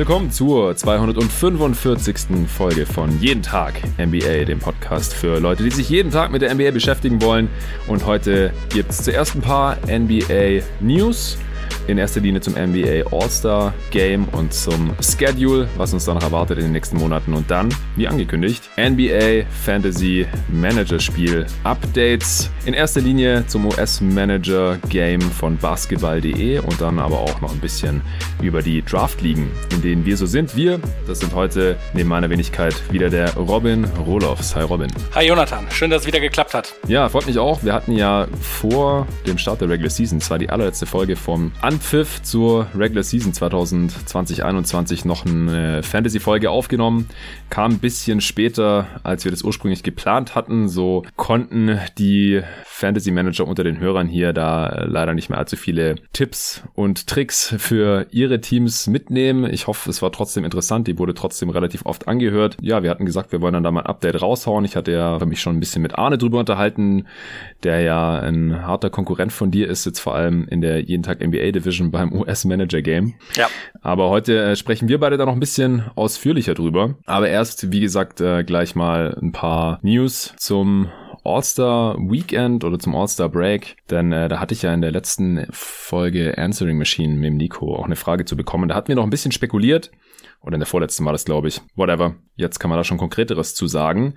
Willkommen zur 245. Folge von Jeden Tag NBA, dem Podcast für Leute, die sich jeden Tag mit der NBA beschäftigen wollen. Und heute gibt es zuerst ein paar NBA News in erster Linie zum NBA All-Star Game und zum Schedule, was uns dann noch erwartet in den nächsten Monaten. Und dann, wie angekündigt, NBA Fantasy Manager Spiel Updates. In erster Linie zum US Manager Game von basketball.de und dann aber auch noch ein bisschen über die Draft-Ligen, in denen wir so sind. Wir, das sind heute neben meiner Wenigkeit wieder der Robin Roloffs. Hi Robin. Hi Jonathan, schön, dass es wieder geklappt hat. Ja, freut mich auch. Wir hatten ja vor dem Start der Regular Season, zwar die allerletzte Folge vom Anpfiff zur Regular Season 2020-21 noch eine Fantasy-Folge aufgenommen. Kam ein bisschen später, als wir das ursprünglich geplant hatten. So konnten die Fantasy-Manager unter den Hörern hier da leider nicht mehr allzu viele Tipps und Tricks für ihre Teams mitnehmen. Ich hoffe, es war trotzdem interessant. Die wurde trotzdem relativ oft angehört. Ja, wir hatten gesagt, wir wollen dann da mal ein Update raushauen. Ich hatte ja mich schon ein bisschen mit Arne drüber unterhalten, der ja ein harter Konkurrent von dir ist, jetzt vor allem in der jeden Tag NBA Division beim US Manager Game. Ja. Aber heute äh, sprechen wir beide da noch ein bisschen ausführlicher drüber. Aber erst, wie gesagt, äh, gleich mal ein paar News zum All-Star Weekend oder zum All-Star Break, denn äh, da hatte ich ja in der letzten Folge Answering Machine mit dem Nico auch eine Frage zu bekommen. Da hatten wir noch ein bisschen spekuliert. Oder in der vorletzten war das, glaube ich. Whatever. Jetzt kann man da schon konkreteres zu sagen.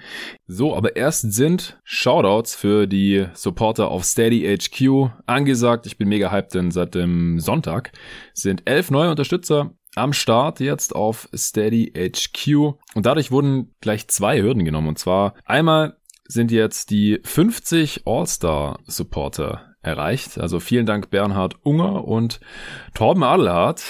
So, aber erst sind Shoutouts für die Supporter auf Steady HQ angesagt. Ich bin mega hyped, denn seit dem Sonntag sind elf neue Unterstützer am Start jetzt auf Steady HQ. Und dadurch wurden gleich zwei Hürden genommen. Und zwar einmal sind jetzt die 50 All-Star-Supporter erreicht. Also vielen Dank Bernhard Unger und Torben Adelhardt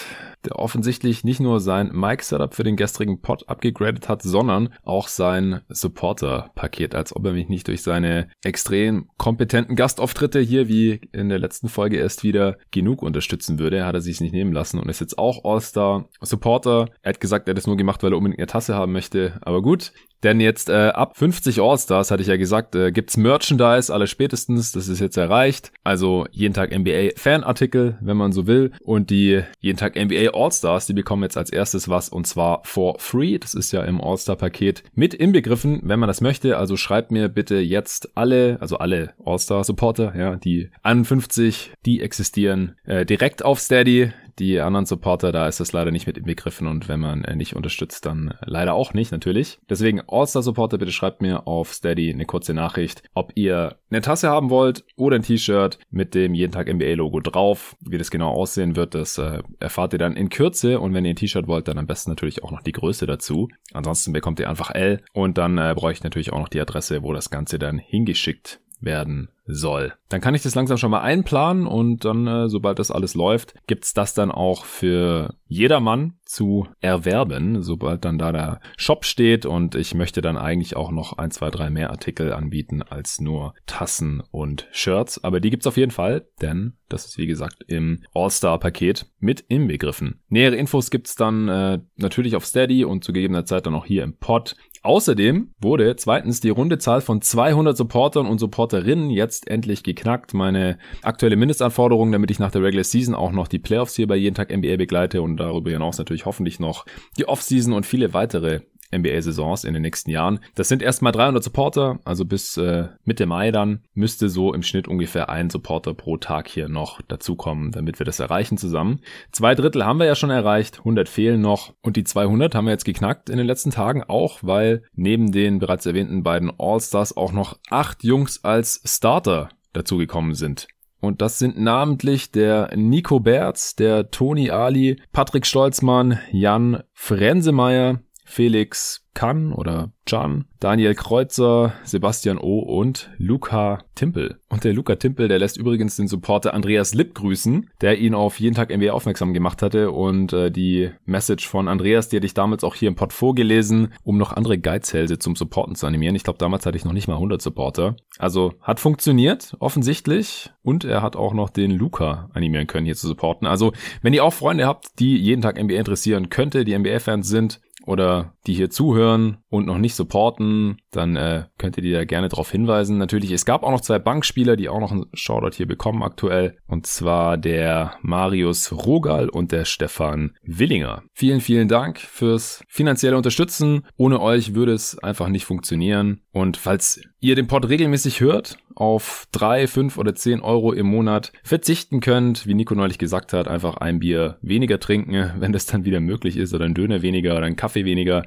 der offensichtlich nicht nur sein Mic-Setup für den gestrigen Pod abgegradet hat, sondern auch sein Supporter-Paket, als ob er mich nicht durch seine extrem kompetenten Gastauftritte hier, wie in der letzten Folge erst wieder, genug unterstützen würde. Hat er sich nicht nehmen lassen und ist jetzt auch All-Star-Supporter. Er hat gesagt, er hat es nur gemacht, weil er unbedingt eine Tasse haben möchte. Aber gut, denn jetzt äh, ab 50 All-Stars, hatte ich ja gesagt, äh, gibt's Merchandise, alle spätestens. Das ist jetzt erreicht. Also jeden Tag NBA Fanartikel, wenn man so will. Und die jeden Tag NBA All-Stars, die bekommen jetzt als erstes was und zwar for free. Das ist ja im All-Star-Paket mit inbegriffen, wenn man das möchte. Also schreibt mir bitte jetzt alle, also alle All-Star-Supporter, ja, die 51, die existieren, äh, direkt auf Steady. Die anderen Supporter, da ist das leider nicht mit inbegriffen und wenn man äh, nicht unterstützt, dann leider auch nicht, natürlich. Deswegen All-Star-Supporter, bitte schreibt mir auf Steady eine kurze Nachricht, ob ihr eine Tasse haben wollt oder ein T-Shirt mit dem jeden Tag NBA-Logo drauf. Wie das genau aussehen wird, das äh, erfahrt ihr dann in Kürze und wenn ihr ein T-Shirt wollt, dann am besten natürlich auch noch die Größe dazu. Ansonsten bekommt ihr einfach L und dann äh, brauche ich natürlich auch noch die Adresse, wo das Ganze dann hingeschickt werden soll. Dann kann ich das langsam schon mal einplanen und dann, äh, sobald das alles läuft, gibt's das dann auch für jedermann zu erwerben, sobald dann da der Shop steht und ich möchte dann eigentlich auch noch ein, zwei, drei mehr Artikel anbieten als nur Tassen und Shirts, aber die gibt's auf jeden Fall, denn das ist wie gesagt im All-Star-Paket mit inbegriffen. Nähere Infos gibt's dann äh, natürlich auf Steady und zu gegebener Zeit dann auch hier im Pod. Außerdem wurde zweitens die runde Zahl von 200 Supportern und Supporterinnen jetzt endlich geknackt. Meine aktuelle Mindestanforderung, damit ich nach der Regular Season auch noch die Playoffs hier bei jeden Tag NBA begleite und darüber hinaus natürlich hoffentlich noch die Offseason und viele weitere NBA-Saisons in den nächsten Jahren. Das sind erstmal 300 Supporter, also bis äh, Mitte Mai dann müsste so im Schnitt ungefähr ein Supporter pro Tag hier noch dazukommen, damit wir das erreichen zusammen. Zwei Drittel haben wir ja schon erreicht, 100 fehlen noch und die 200 haben wir jetzt geknackt in den letzten Tagen auch, weil neben den bereits erwähnten beiden All-Stars auch noch acht Jungs als Starter dazugekommen sind. Und das sind namentlich der Nico Berz, der Toni Ali, Patrick Stolzmann, Jan Frensemeyer, Felix Kann oder Can, Daniel Kreuzer, Sebastian O. und Luca Timpel. Und der Luca Timpel, der lässt übrigens den Supporter Andreas Lipp grüßen, der ihn auf jeden Tag NBA aufmerksam gemacht hatte und äh, die Message von Andreas, die hatte ich damals auch hier im Pod vorgelesen, um noch andere Geizhälse zum Supporten zu animieren. Ich glaube, damals hatte ich noch nicht mal 100 Supporter. Also hat funktioniert, offensichtlich. Und er hat auch noch den Luca animieren können, hier zu supporten. Also, wenn ihr auch Freunde habt, die jeden Tag NBA interessieren könnte, die NBA-Fans sind, oder die hier zuhören und noch nicht supporten, dann äh, könnt ihr die da gerne darauf hinweisen. Natürlich, es gab auch noch zwei Bankspieler, die auch noch einen Shoutout hier bekommen aktuell. Und zwar der Marius Rogal und der Stefan Willinger. Vielen, vielen Dank fürs finanzielle Unterstützen. Ohne euch würde es einfach nicht funktionieren. Und falls ihr den Pod regelmäßig hört, auf drei, fünf oder zehn Euro im Monat verzichten könnt, wie Nico neulich gesagt hat, einfach ein Bier weniger trinken, wenn das dann wieder möglich ist, oder ein Döner weniger oder ein Kaffee weniger,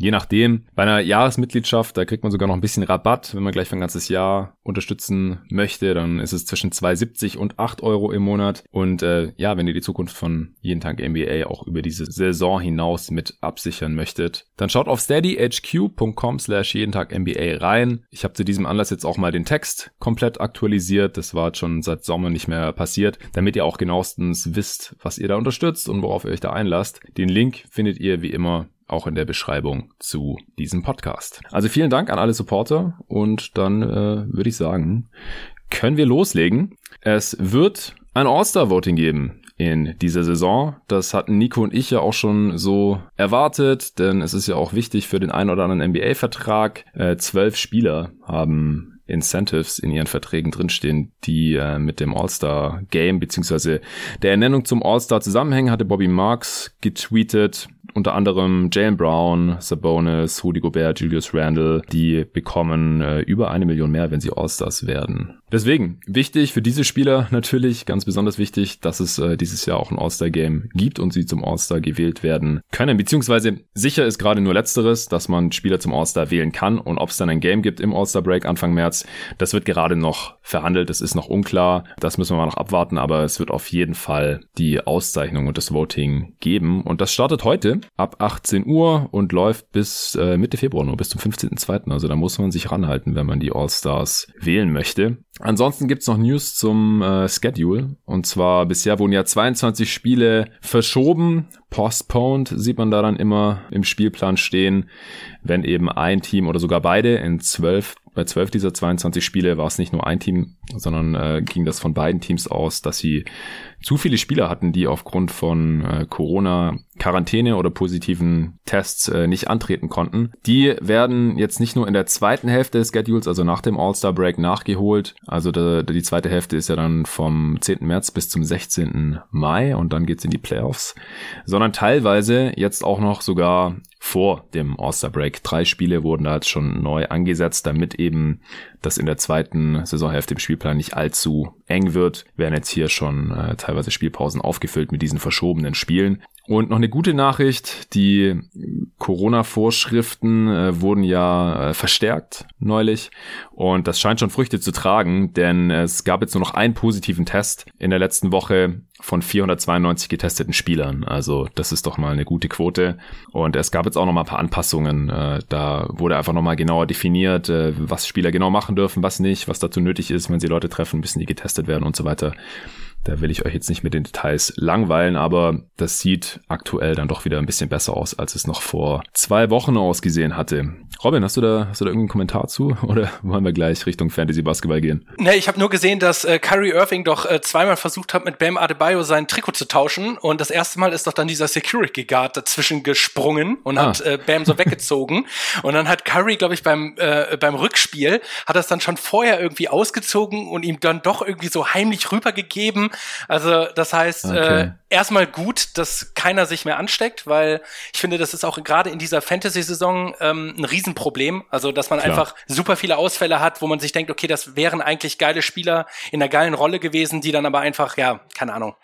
Je nachdem, bei einer Jahresmitgliedschaft, da kriegt man sogar noch ein bisschen Rabatt, wenn man gleich für ein ganzes Jahr unterstützen möchte, dann ist es zwischen 2,70 und 8 Euro im Monat. Und äh, ja, wenn ihr die Zukunft von jeden Tag NBA auch über diese Saison hinaus mit absichern möchtet, dann schaut auf steadyhq.com slash jeden Tag NBA rein. Ich habe zu diesem Anlass jetzt auch mal den Text komplett aktualisiert. Das war schon seit Sommer nicht mehr passiert, damit ihr auch genauestens wisst, was ihr da unterstützt und worauf ihr euch da einlasst. Den Link findet ihr wie immer auch in der Beschreibung zu diesem Podcast. Also vielen Dank an alle Supporter und dann äh, würde ich sagen, können wir loslegen. Es wird ein All-Star-Voting geben in dieser Saison. Das hatten Nico und ich ja auch schon so erwartet, denn es ist ja auch wichtig für den einen oder anderen NBA-Vertrag. Äh, zwölf Spieler haben Incentives in ihren Verträgen drinstehen, die äh, mit dem All-Star Game beziehungsweise der Ernennung zum All-Star zusammenhängen, hatte Bobby Marks getweetet unter anderem Jalen Brown, Sabonis, Rudy Gobert, Julius Randle, die bekommen äh, über eine Million mehr, wenn sie All-Stars werden. Deswegen, wichtig für diese Spieler natürlich, ganz besonders wichtig, dass es äh, dieses Jahr auch ein All-Star-Game gibt und sie zum All-Star gewählt werden können. Beziehungsweise sicher ist gerade nur letzteres, dass man Spieler zum All-Star wählen kann und ob es dann ein Game gibt im All-Star-Break Anfang März, das wird gerade noch verhandelt, das ist noch unklar, das müssen wir mal noch abwarten, aber es wird auf jeden Fall die Auszeichnung und das Voting geben und das startet heute ab 18 Uhr und läuft bis äh, Mitte Februar nur, bis zum 15.02. Also da muss man sich ranhalten, wenn man die All-Stars wählen möchte. Ansonsten gibt's noch News zum äh, Schedule. Und zwar bisher wurden ja 22 Spiele verschoben. Postponed sieht man da dann immer im Spielplan stehen, wenn eben ein Team oder sogar beide in zwölf bei zwölf dieser 22 Spiele war es nicht nur ein Team, sondern äh, ging das von beiden Teams aus, dass sie zu viele Spieler hatten, die aufgrund von äh, Corona Quarantäne oder positiven Tests äh, nicht antreten konnten. Die werden jetzt nicht nur in der zweiten Hälfte des Schedules, also nach dem All-Star Break nachgeholt. Also de, de, die zweite Hälfte ist ja dann vom 10. März bis zum 16. Mai und dann geht's in die Playoffs, sondern teilweise jetzt auch noch sogar vor dem All-Star Break. Drei Spiele wurden da jetzt schon neu angesetzt, damit eben das in der zweiten Saisonhälfte im Spielplan nicht allzu eng wird, werden jetzt hier schon äh, teilweise Spielpausen aufgefüllt mit diesen verschobenen Spielen. Und noch eine gute Nachricht, die Corona-Vorschriften äh, wurden ja äh, verstärkt neulich und das scheint schon Früchte zu tragen, denn es gab jetzt nur noch einen positiven Test in der letzten Woche von 492 getesteten Spielern. Also das ist doch mal eine gute Quote. Und es gab jetzt auch noch mal ein paar Anpassungen. Äh, da wurde einfach noch mal genauer definiert, äh, was Spieler genau machen dürfen, was nicht, was dazu nötig ist, wenn sie Leute treffen, müssen die getestet werden und so weiter. Da will ich euch jetzt nicht mit den Details langweilen, aber das sieht aktuell dann doch wieder ein bisschen besser aus, als es noch vor zwei Wochen ausgesehen hatte. Robin, hast du da, hast du da irgendeinen Kommentar zu oder wollen wir gleich Richtung Fantasy Basketball gehen? Ne, ich habe nur gesehen, dass äh, Kyrie Irving doch äh, zweimal versucht hat, mit Bam Adebayo sein Trikot zu tauschen und das erste Mal ist doch dann dieser Security Guard dazwischen gesprungen und ah. hat äh, Bam so weggezogen und dann hat Curry, glaube ich, beim äh, beim Rückspiel hat das dann schon vorher irgendwie ausgezogen und ihm dann doch irgendwie so heimlich rübergegeben also das heißt, äh, okay. äh, erstmal gut, dass keiner sich mehr ansteckt, weil ich finde, das ist auch gerade in dieser Fantasy-Saison ähm, ein Riesenproblem. Also, dass man Klar. einfach super viele Ausfälle hat, wo man sich denkt, okay, das wären eigentlich geile Spieler in einer geilen Rolle gewesen, die dann aber einfach, ja, keine Ahnung,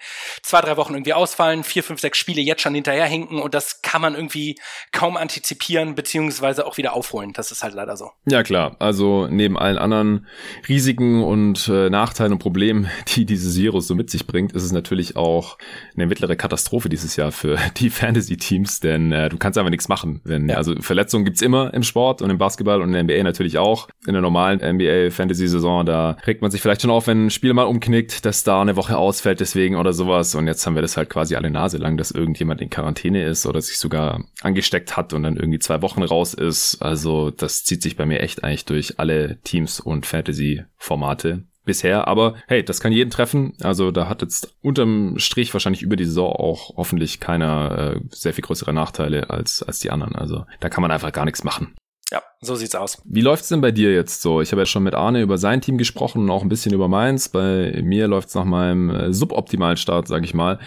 zwei, drei Wochen irgendwie ausfallen, vier, fünf, sechs Spiele jetzt schon hinterherhinken und das kann man irgendwie kaum antizipieren, beziehungsweise auch wieder aufholen. Das ist halt leider so. Ja, klar. Also neben allen anderen Risiken und äh, Nachteilen und Problemen, die dieses Virus so mit sich bringt, ist es natürlich auch eine mittlere Katastrophe dieses Jahr für die Fantasy-Teams, denn äh, du kannst einfach nichts machen. Wenn, ja. Also Verletzungen gibt's immer im Sport und im Basketball und in der NBA natürlich auch. In der normalen NBA-Fantasy-Saison, da regt man sich vielleicht schon auf, wenn ein Spiel mal umknickt, dass da eine Woche ausfällt deswegen oder sowas. Und jetzt haben wir das halt quasi alle Nase lang, dass irgendjemand in Quarantäne ist oder sich sogar angesteckt hat und dann irgendwie zwei Wochen raus ist. Also das zieht sich bei mir echt eigentlich durch alle Teams und Fantasy-Formate bisher. Aber hey, das kann jeden treffen. Also da hat jetzt unterm Strich wahrscheinlich über die Saison auch hoffentlich keiner äh, sehr viel größere Nachteile als, als die anderen. Also da kann man einfach gar nichts machen. Ja, so sieht's aus. Wie läuft's denn bei dir jetzt so? Ich habe ja schon mit Arne über sein Team gesprochen und auch ein bisschen über meins. Bei mir läuft's nach meinem äh, suboptimalen Start, sage ich mal.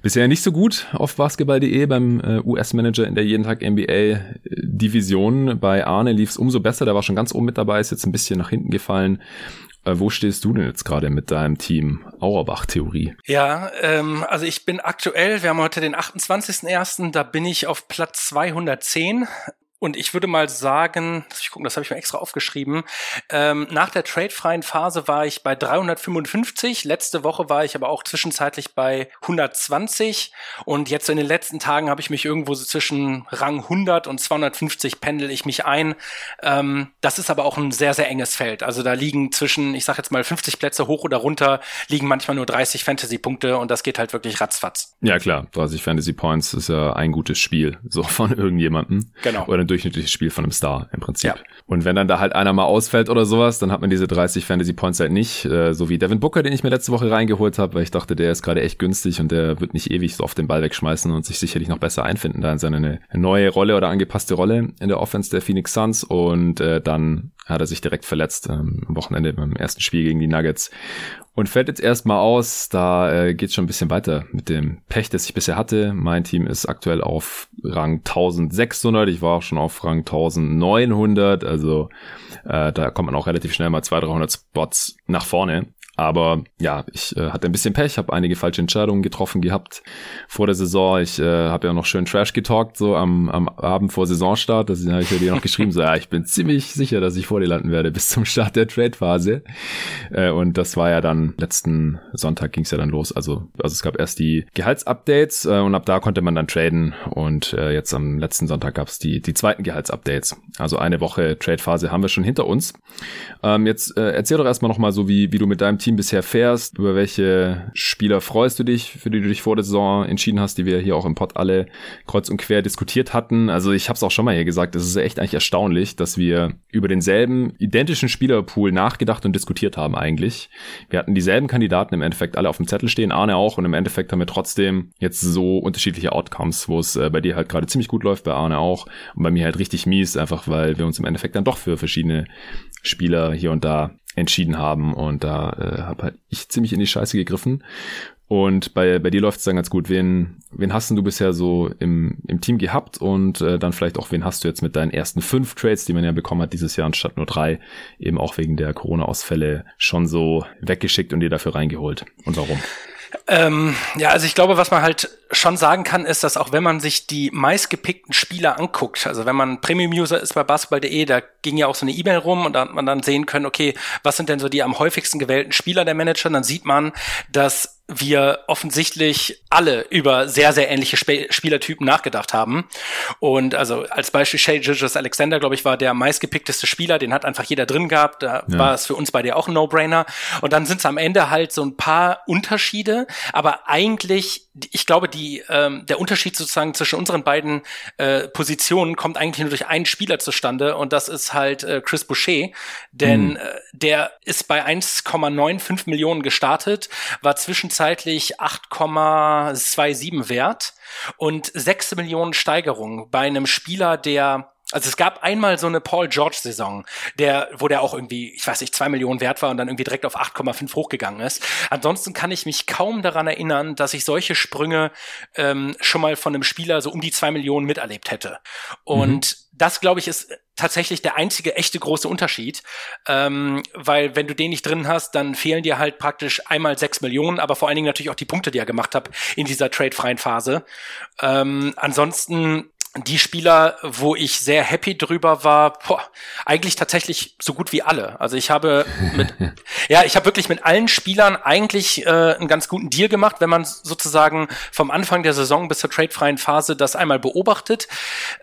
Bisher nicht so gut auf basketball.de beim äh, US-Manager in der jeden Tag NBA Division. Bei Arne lief's umso besser, der war schon ganz oben mit dabei, ist jetzt ein bisschen nach hinten gefallen. Äh, wo stehst du denn jetzt gerade mit deinem Team Auerbach-Theorie? Ja, ähm, also ich bin aktuell, wir haben heute den 28.01., da bin ich auf Platz 210 und ich würde mal sagen, ich gucken, das habe ich mir extra aufgeschrieben. Ähm, nach der tradefreien Phase war ich bei 355. Letzte Woche war ich aber auch zwischenzeitlich bei 120. Und jetzt in den letzten Tagen habe ich mich irgendwo so zwischen Rang 100 und 250 pendel ich mich ein. Ähm, das ist aber auch ein sehr, sehr enges Feld. Also da liegen zwischen, ich sage jetzt mal 50 Plätze hoch oder runter, liegen manchmal nur 30 Fantasy-Punkte und das geht halt wirklich ratzfatz. Ja klar, 30 Fantasy-Points ist ja ein gutes Spiel, so von irgendjemandem. Genau. Oder ein durchschnittliches Spiel von einem Star im Prinzip. Ja. Und wenn dann da halt einer mal ausfällt oder sowas, dann hat man diese 30 Fantasy Points halt nicht, äh, so wie Devin Booker, den ich mir letzte Woche reingeholt habe, weil ich dachte, der ist gerade echt günstig und der wird nicht ewig so oft den Ball wegschmeißen und sich sicherlich noch besser einfinden da in seine neue Rolle oder angepasste Rolle in der Offense der Phoenix Suns und äh, dann hat er sich direkt verletzt ähm, am Wochenende beim ersten Spiel gegen die Nuggets und fällt jetzt erstmal aus. Da äh, geht schon ein bisschen weiter mit dem Pech, das ich bisher hatte. Mein Team ist aktuell auf Rang 1600. Ich war auch schon auf Rang 1900. Also äh, da kommt man auch relativ schnell mal 200, 300 Spots nach vorne. Aber ja, ich äh, hatte ein bisschen Pech, habe einige falsche Entscheidungen getroffen gehabt vor der Saison. Ich äh, habe ja noch schön Trash getalkt, so am, am Abend vor Saisonstart. Das habe ich ja dir noch geschrieben, so ja, ich bin ziemlich sicher, dass ich vor dir landen werde bis zum Start der Trade-Phase. Äh, und das war ja dann, letzten Sonntag ging es ja dann los. Also, also es gab erst die Gehaltsupdates äh, und ab da konnte man dann traden. Und äh, jetzt am letzten Sonntag gab es die, die zweiten Gehaltsupdates. Also eine Woche Trade-Phase haben wir schon hinter uns. Ähm, jetzt äh, erzähl doch erstmal nochmal so, wie, wie du mit deinem Team Team bisher fährst, über welche Spieler freust du dich, für die du dich vor der Saison entschieden hast, die wir hier auch im Pod alle kreuz und quer diskutiert hatten. Also ich habe es auch schon mal hier gesagt, es ist echt eigentlich erstaunlich, dass wir über denselben identischen Spielerpool nachgedacht und diskutiert haben eigentlich. Wir hatten dieselben Kandidaten im Endeffekt alle auf dem Zettel stehen, Arne auch, und im Endeffekt haben wir trotzdem jetzt so unterschiedliche Outcomes, wo es äh, bei dir halt gerade ziemlich gut läuft, bei Arne auch und bei mir halt richtig mies, einfach weil wir uns im Endeffekt dann doch für verschiedene Spieler hier und da entschieden haben. Und da äh, habe halt ich ziemlich in die Scheiße gegriffen. Und bei, bei dir läuft es dann ganz gut. Wen, wen hast du bisher so im, im Team gehabt? Und äh, dann vielleicht auch, wen hast du jetzt mit deinen ersten fünf Trades, die man ja bekommen hat dieses Jahr anstatt nur drei, eben auch wegen der Corona-Ausfälle schon so weggeschickt und dir dafür reingeholt? Und warum? Ähm, ja, also ich glaube, was man halt schon sagen kann, ist, dass auch wenn man sich die meistgepickten Spieler anguckt, also wenn man Premium-User ist bei basketball.de, da ging ja auch so eine E-Mail rum und da hat man dann sehen können, okay, was sind denn so die am häufigsten gewählten Spieler der Manager, dann sieht man, dass wir offensichtlich alle über sehr, sehr ähnliche Sp Spielertypen nachgedacht haben. Und also als Beispiel Shay Gilgis Alexander, glaube ich, war der meistgepickteste Spieler, den hat einfach jeder drin gehabt. Da ja. war es für uns bei dir auch ein No-Brainer. Und dann sind es am Ende halt so ein paar Unterschiede, aber eigentlich, ich glaube, die, ähm, der Unterschied sozusagen zwischen unseren beiden äh, Positionen kommt eigentlich nur durch einen Spieler zustande und das ist halt äh, Chris Boucher, denn mhm. äh, der ist bei 1,95 Millionen gestartet, war zwischen zwischenzeitlich 8,27 wert und 6 Millionen Steigerung bei einem Spieler, der also es gab einmal so eine Paul George Saison, der, wo der auch irgendwie, ich weiß nicht, zwei Millionen wert war und dann irgendwie direkt auf 8,5 hochgegangen ist. Ansonsten kann ich mich kaum daran erinnern, dass ich solche Sprünge ähm, schon mal von einem Spieler so um die zwei Millionen miterlebt hätte. Und mhm. das, glaube ich, ist tatsächlich der einzige echte große Unterschied, ähm, weil wenn du den nicht drin hast, dann fehlen dir halt praktisch einmal sechs Millionen, aber vor allen Dingen natürlich auch die Punkte, die er gemacht hat in dieser tradefreien Phase. Ähm, ansonsten die Spieler, wo ich sehr happy drüber war, boah, eigentlich tatsächlich so gut wie alle. Also ich habe mit, ja, ich habe wirklich mit allen Spielern eigentlich äh, einen ganz guten Deal gemacht, wenn man sozusagen vom Anfang der Saison bis zur tradefreien Phase das einmal beobachtet.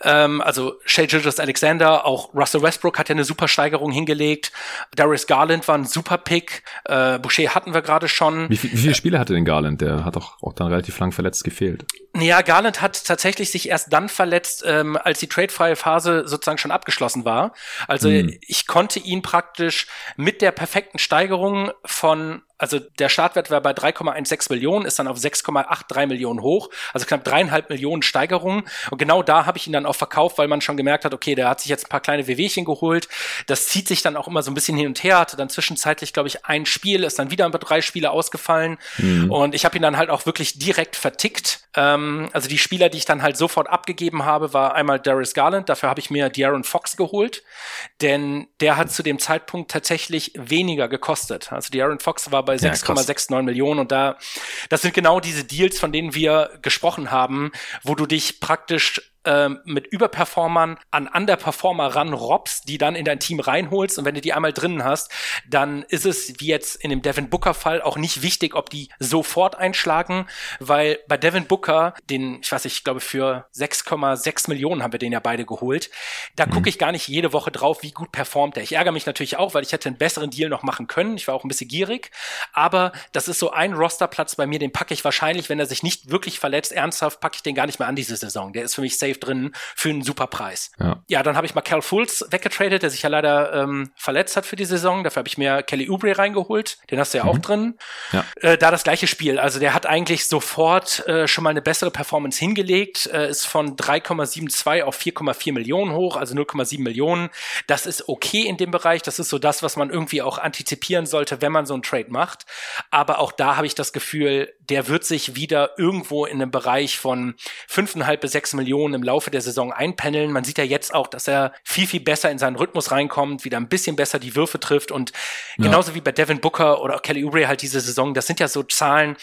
Ähm, also Shea Gilgis Alexander, auch Russell Westbrook hat ja eine super Steigerung hingelegt. Darius Garland war ein super Pick. Äh, Boucher hatten wir gerade schon. Wie, viel, wie viele Spiele hatte denn Garland? Der hat doch auch dann relativ lang verletzt gefehlt. Ja, Garland hat tatsächlich sich erst dann verletzt, jetzt, ähm, als die tradefreie Phase sozusagen schon abgeschlossen war. Also hm. ich konnte ihn praktisch mit der perfekten Steigerung von also der Startwert war bei 3,16 Millionen, ist dann auf 6,83 Millionen hoch, also knapp dreieinhalb Millionen Steigerungen. Und genau da habe ich ihn dann auch verkauft, weil man schon gemerkt hat, okay, der hat sich jetzt ein paar kleine WWchen geholt. Das zieht sich dann auch immer so ein bisschen hin und her, hatte dann zwischenzeitlich, glaube ich, ein Spiel, ist dann wieder über drei Spiele ausgefallen. Mhm. Und ich habe ihn dann halt auch wirklich direkt vertickt. Ähm, also die Spieler, die ich dann halt sofort abgegeben habe, war einmal Darius Garland, dafür habe ich mir De'Aaron Fox geholt, denn der hat zu dem Zeitpunkt tatsächlich weniger gekostet. Also De'Aaron Fox war bei bei 6,69 Millionen. Und da, das sind genau diese Deals, von denen wir gesprochen haben, wo du dich praktisch ähm, mit Überperformern an Underperformer ranrobst, die dann in dein Team reinholst und wenn du die einmal drinnen hast, dann ist es wie jetzt in dem Devin Booker Fall auch nicht wichtig, ob die sofort einschlagen, weil bei Devin Booker, den ich weiß nicht, ich glaube für 6,6 Millionen haben wir den ja beide geholt, da mhm. gucke ich gar nicht jede Woche drauf, wie gut performt er. Ich ärgere mich natürlich auch, weil ich hätte einen besseren Deal noch machen können. Ich war auch ein bisschen gierig, aber das ist so ein Rosterplatz bei mir, den packe ich wahrscheinlich, wenn er sich nicht wirklich verletzt, ernsthaft packe ich den gar nicht mehr an diese Saison. Der ist für mich safe drin für einen super Preis. Ja, ja dann habe ich mal Cal Fultz weggetradet, der sich ja leider ähm, verletzt hat für die Saison. Dafür habe ich mir Kelly Oubre reingeholt. Den hast du ja mhm. auch drin. Ja. Äh, da das gleiche Spiel. Also der hat eigentlich sofort äh, schon mal eine bessere Performance hingelegt. Äh, ist von 3,72 auf 4,4 Millionen hoch, also 0,7 Millionen. Das ist okay in dem Bereich. Das ist so das, was man irgendwie auch antizipieren sollte, wenn man so einen Trade macht. Aber auch da habe ich das Gefühl, der wird sich wieder irgendwo in einem Bereich von 5,5 bis 6 Millionen im Laufe der Saison einpendeln. Man sieht ja jetzt auch, dass er viel, viel besser in seinen Rhythmus reinkommt, wieder ein bisschen besser die Würfe trifft und ja. genauso wie bei Devin Booker oder auch Kelly Oubre halt diese Saison, das sind ja so Zahlen,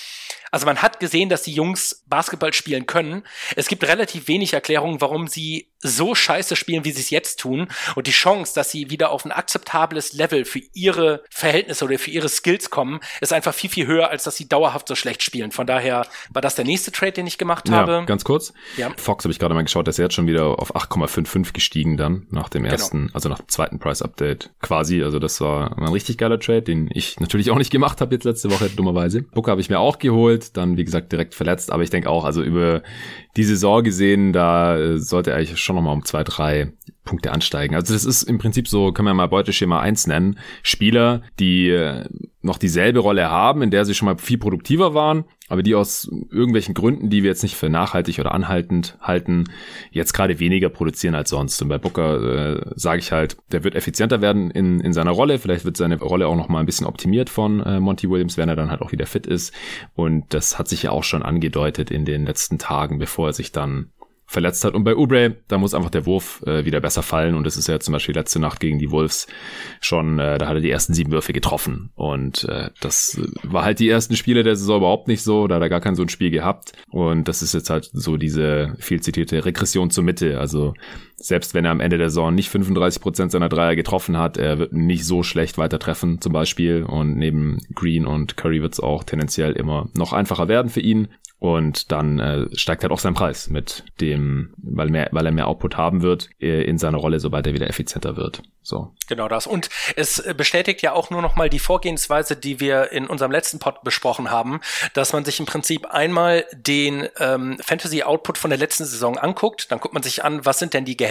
also man hat gesehen, dass die Jungs Basketball spielen können. Es gibt relativ wenig Erklärungen, warum sie so scheiße spielen, wie sie es jetzt tun. Und die Chance, dass sie wieder auf ein akzeptables Level für ihre Verhältnisse oder für ihre Skills kommen, ist einfach viel, viel höher, als dass sie dauerhaft so schlecht spielen. Von daher war das der nächste Trade, den ich gemacht ja, habe. Ganz kurz. Ja. Fox habe ich gerade mal geschaut, dass er jetzt schon wieder auf 8,55 gestiegen dann nach dem genau. ersten, genau. also nach dem zweiten Price Update quasi. Also das war ein richtig geiler Trade, den ich natürlich auch nicht gemacht habe jetzt letzte Woche, dummerweise. Booker habe ich mir auch geholt, dann wie gesagt direkt verletzt. Aber ich denke auch, also über die Saison gesehen, da äh, sollte er eigentlich schon nochmal um zwei, drei Punkte ansteigen. Also das ist im Prinzip so, können wir mal Beuteschema 1 nennen. Spieler, die äh, noch dieselbe Rolle haben, in der sie schon mal viel produktiver waren, aber die aus irgendwelchen Gründen, die wir jetzt nicht für nachhaltig oder anhaltend halten, jetzt gerade weniger produzieren als sonst. Und bei Booker äh, sage ich halt, der wird effizienter werden in, in seiner Rolle. Vielleicht wird seine Rolle auch noch mal ein bisschen optimiert von äh, Monty Williams, wenn er dann halt auch wieder fit ist. Und das hat sich ja auch schon angedeutet in den letzten Tagen, bevor er sich dann verletzt hat. Und bei Ubre, da muss einfach der Wurf äh, wieder besser fallen. Und das ist ja zum Beispiel letzte Nacht gegen die Wolves schon, äh, da hat er die ersten sieben Würfe getroffen. Und äh, das war halt die ersten Spiele der Saison überhaupt nicht so. Da hat er gar kein so ein Spiel gehabt. Und das ist jetzt halt so diese viel zitierte Regression zur Mitte. Also selbst wenn er am Ende der Saison nicht 35 Prozent seiner Dreier getroffen hat, er wird nicht so schlecht weiter treffen zum Beispiel. Und neben Green und Curry wird es auch tendenziell immer noch einfacher werden für ihn. Und dann äh, steigt halt auch sein Preis mit dem, weil, mehr, weil er mehr Output haben wird äh, in seiner Rolle, sobald er wieder effizienter wird. So. Genau das. Und es bestätigt ja auch nur noch mal die Vorgehensweise, die wir in unserem letzten Pod besprochen haben, dass man sich im Prinzip einmal den ähm, Fantasy Output von der letzten Saison anguckt. Dann guckt man sich an, was sind denn die Gehälter?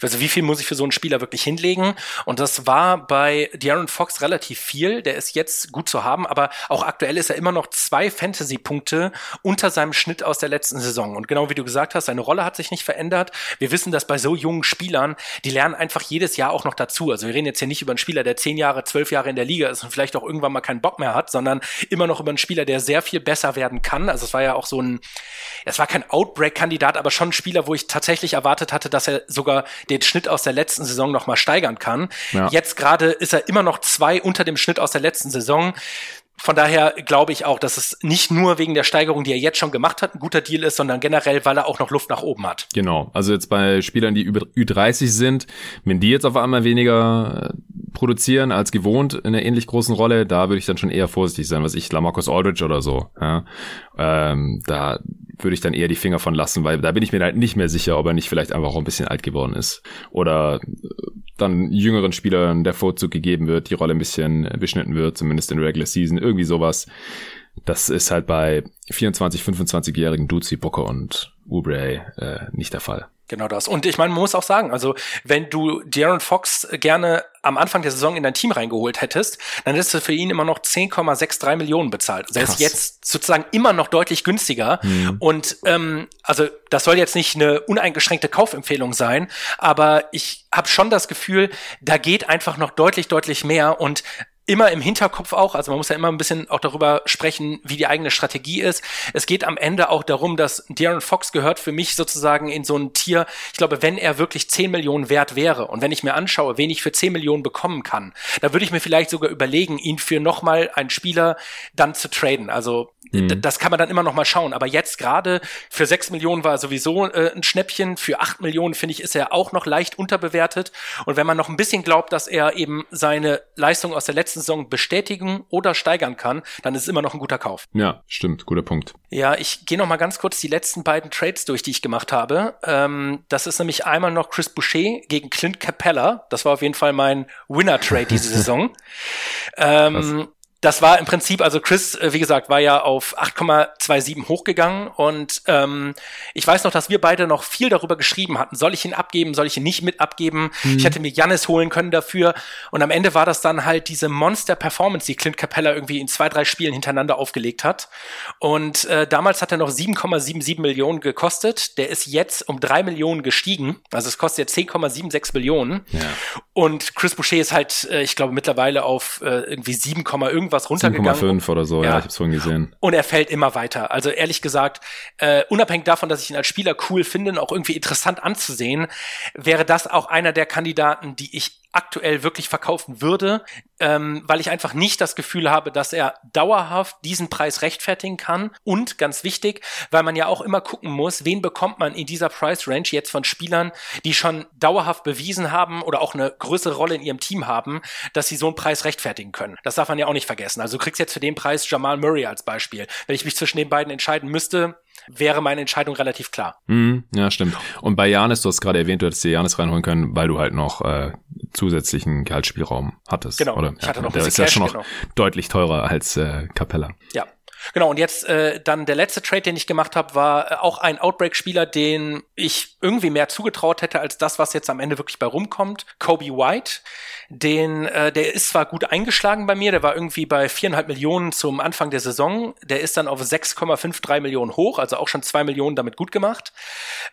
Also wie viel muss ich für so einen Spieler wirklich hinlegen? Und das war bei De'Aaron Fox relativ viel. Der ist jetzt gut zu haben, aber auch aktuell ist er immer noch zwei Fantasy-Punkte unter seinem Schnitt aus der letzten Saison. Und genau wie du gesagt hast, seine Rolle hat sich nicht verändert. Wir wissen, dass bei so jungen Spielern, die lernen einfach jedes Jahr auch noch dazu. Also wir reden jetzt hier nicht über einen Spieler, der zehn Jahre, zwölf Jahre in der Liga ist und vielleicht auch irgendwann mal keinen Bock mehr hat, sondern immer noch über einen Spieler, der sehr viel besser werden kann. Also es war ja auch so ein, es war kein Outbreak-Kandidat, aber schon ein Spieler, wo ich tatsächlich erwartet hatte, dass er sogar den Schnitt aus der letzten Saison noch mal steigern kann. Ja. Jetzt gerade ist er immer noch zwei unter dem Schnitt aus der letzten Saison von daher glaube ich auch, dass es nicht nur wegen der Steigerung, die er jetzt schon gemacht hat, ein guter Deal ist, sondern generell, weil er auch noch Luft nach oben hat. Genau. Also jetzt bei Spielern, die über Ü30 sind, wenn die jetzt auf einmal weniger äh, produzieren als gewohnt in einer ähnlich großen Rolle, da würde ich dann schon eher vorsichtig sein, was ich Lamarcus Aldridge oder so. Ja. Ähm, da würde ich dann eher die Finger von lassen, weil da bin ich mir halt nicht mehr sicher, ob er nicht vielleicht einfach auch ein bisschen alt geworden ist. Oder äh, dann jüngeren Spielern der Vorzug gegeben wird, die Rolle ein bisschen beschnitten wird, zumindest in Regular Season, irgendwie sowas. Das ist halt bei 24, 25-jährigen Dudes wie Booker und Oubre äh, nicht der Fall. Genau das. Und ich meine, man muss auch sagen, also wenn du De'Aaron Fox gerne am Anfang der Saison in dein Team reingeholt hättest, dann hättest du für ihn immer noch 10,63 Millionen bezahlt. Also er ist jetzt sozusagen immer noch deutlich günstiger. Mhm. Und ähm, also das soll jetzt nicht eine uneingeschränkte Kaufempfehlung sein, aber ich habe schon das Gefühl, da geht einfach noch deutlich, deutlich mehr. Und immer im Hinterkopf auch, also man muss ja immer ein bisschen auch darüber sprechen, wie die eigene Strategie ist. Es geht am Ende auch darum, dass Darren Fox gehört für mich sozusagen in so ein Tier, ich glaube, wenn er wirklich 10 Millionen wert wäre und wenn ich mir anschaue, wen ich für 10 Millionen bekommen kann, da würde ich mir vielleicht sogar überlegen, ihn für nochmal einen Spieler dann zu traden. Also mhm. das kann man dann immer noch mal schauen. Aber jetzt gerade für 6 Millionen war er sowieso äh, ein Schnäppchen. Für 8 Millionen, finde ich, ist er auch noch leicht unterbewertet. Und wenn man noch ein bisschen glaubt, dass er eben seine Leistung aus der letzten Saison bestätigen oder steigern kann, dann ist es immer noch ein guter Kauf. Ja, stimmt, guter Punkt. Ja, ich gehe noch mal ganz kurz die letzten beiden Trades durch, die ich gemacht habe. Ähm, das ist nämlich einmal noch Chris Boucher gegen Clint Capella. Das war auf jeden Fall mein Winner-Trade diese Saison. ähm, das war im Prinzip, also Chris, äh, wie gesagt, war ja auf 8,27 hochgegangen und ähm, ich weiß noch, dass wir beide noch viel darüber geschrieben hatten. Soll ich ihn abgeben, soll ich ihn nicht mit abgeben? Mhm. Ich hätte mir Jannis holen können dafür und am Ende war das dann halt diese Monster-Performance, die Clint Capella irgendwie in zwei, drei Spielen hintereinander aufgelegt hat und äh, damals hat er noch 7,77 Millionen gekostet. Der ist jetzt um drei Millionen gestiegen, also es kostet jetzt 10,76 Millionen ja. und Chris Boucher ist halt, äh, ich glaube, mittlerweile auf äh, irgendwie 7, irgendwas was runtergegangen. 7,5 oder so, ja, ja ich hab's vorhin gesehen. Und er fällt immer weiter. Also ehrlich gesagt, äh, unabhängig davon, dass ich ihn als Spieler cool finde und auch irgendwie interessant anzusehen, wäre das auch einer der Kandidaten, die ich aktuell wirklich verkaufen würde, ähm, weil ich einfach nicht das Gefühl habe, dass er dauerhaft diesen Preis rechtfertigen kann. Und ganz wichtig, weil man ja auch immer gucken muss, wen bekommt man in dieser Price Range jetzt von Spielern, die schon dauerhaft bewiesen haben oder auch eine größere Rolle in ihrem Team haben, dass sie so einen Preis rechtfertigen können. Das darf man ja auch nicht vergessen. Also du kriegst jetzt für den Preis Jamal Murray als Beispiel. Wenn ich mich zwischen den beiden entscheiden müsste, wäre meine Entscheidung relativ klar. Mm, ja, stimmt. Und bei Janis, du hast gerade erwähnt, du hättest dir Janis reinholen können, weil du halt noch äh, zusätzlichen Gehaltsspielraum hattest. Genau. Oder? Ich hatte noch der ist ja schon noch genau. deutlich teurer als äh, Capella. Ja. Genau, und jetzt äh, dann der letzte Trade, den ich gemacht habe, war äh, auch ein Outbreak-Spieler, den ich irgendwie mehr zugetraut hätte als das, was jetzt am Ende wirklich bei rumkommt. Kobe White, den, äh, der ist zwar gut eingeschlagen bei mir, der war irgendwie bei viereinhalb Millionen zum Anfang der Saison, der ist dann auf 6,53 Millionen hoch, also auch schon zwei Millionen damit gut gemacht.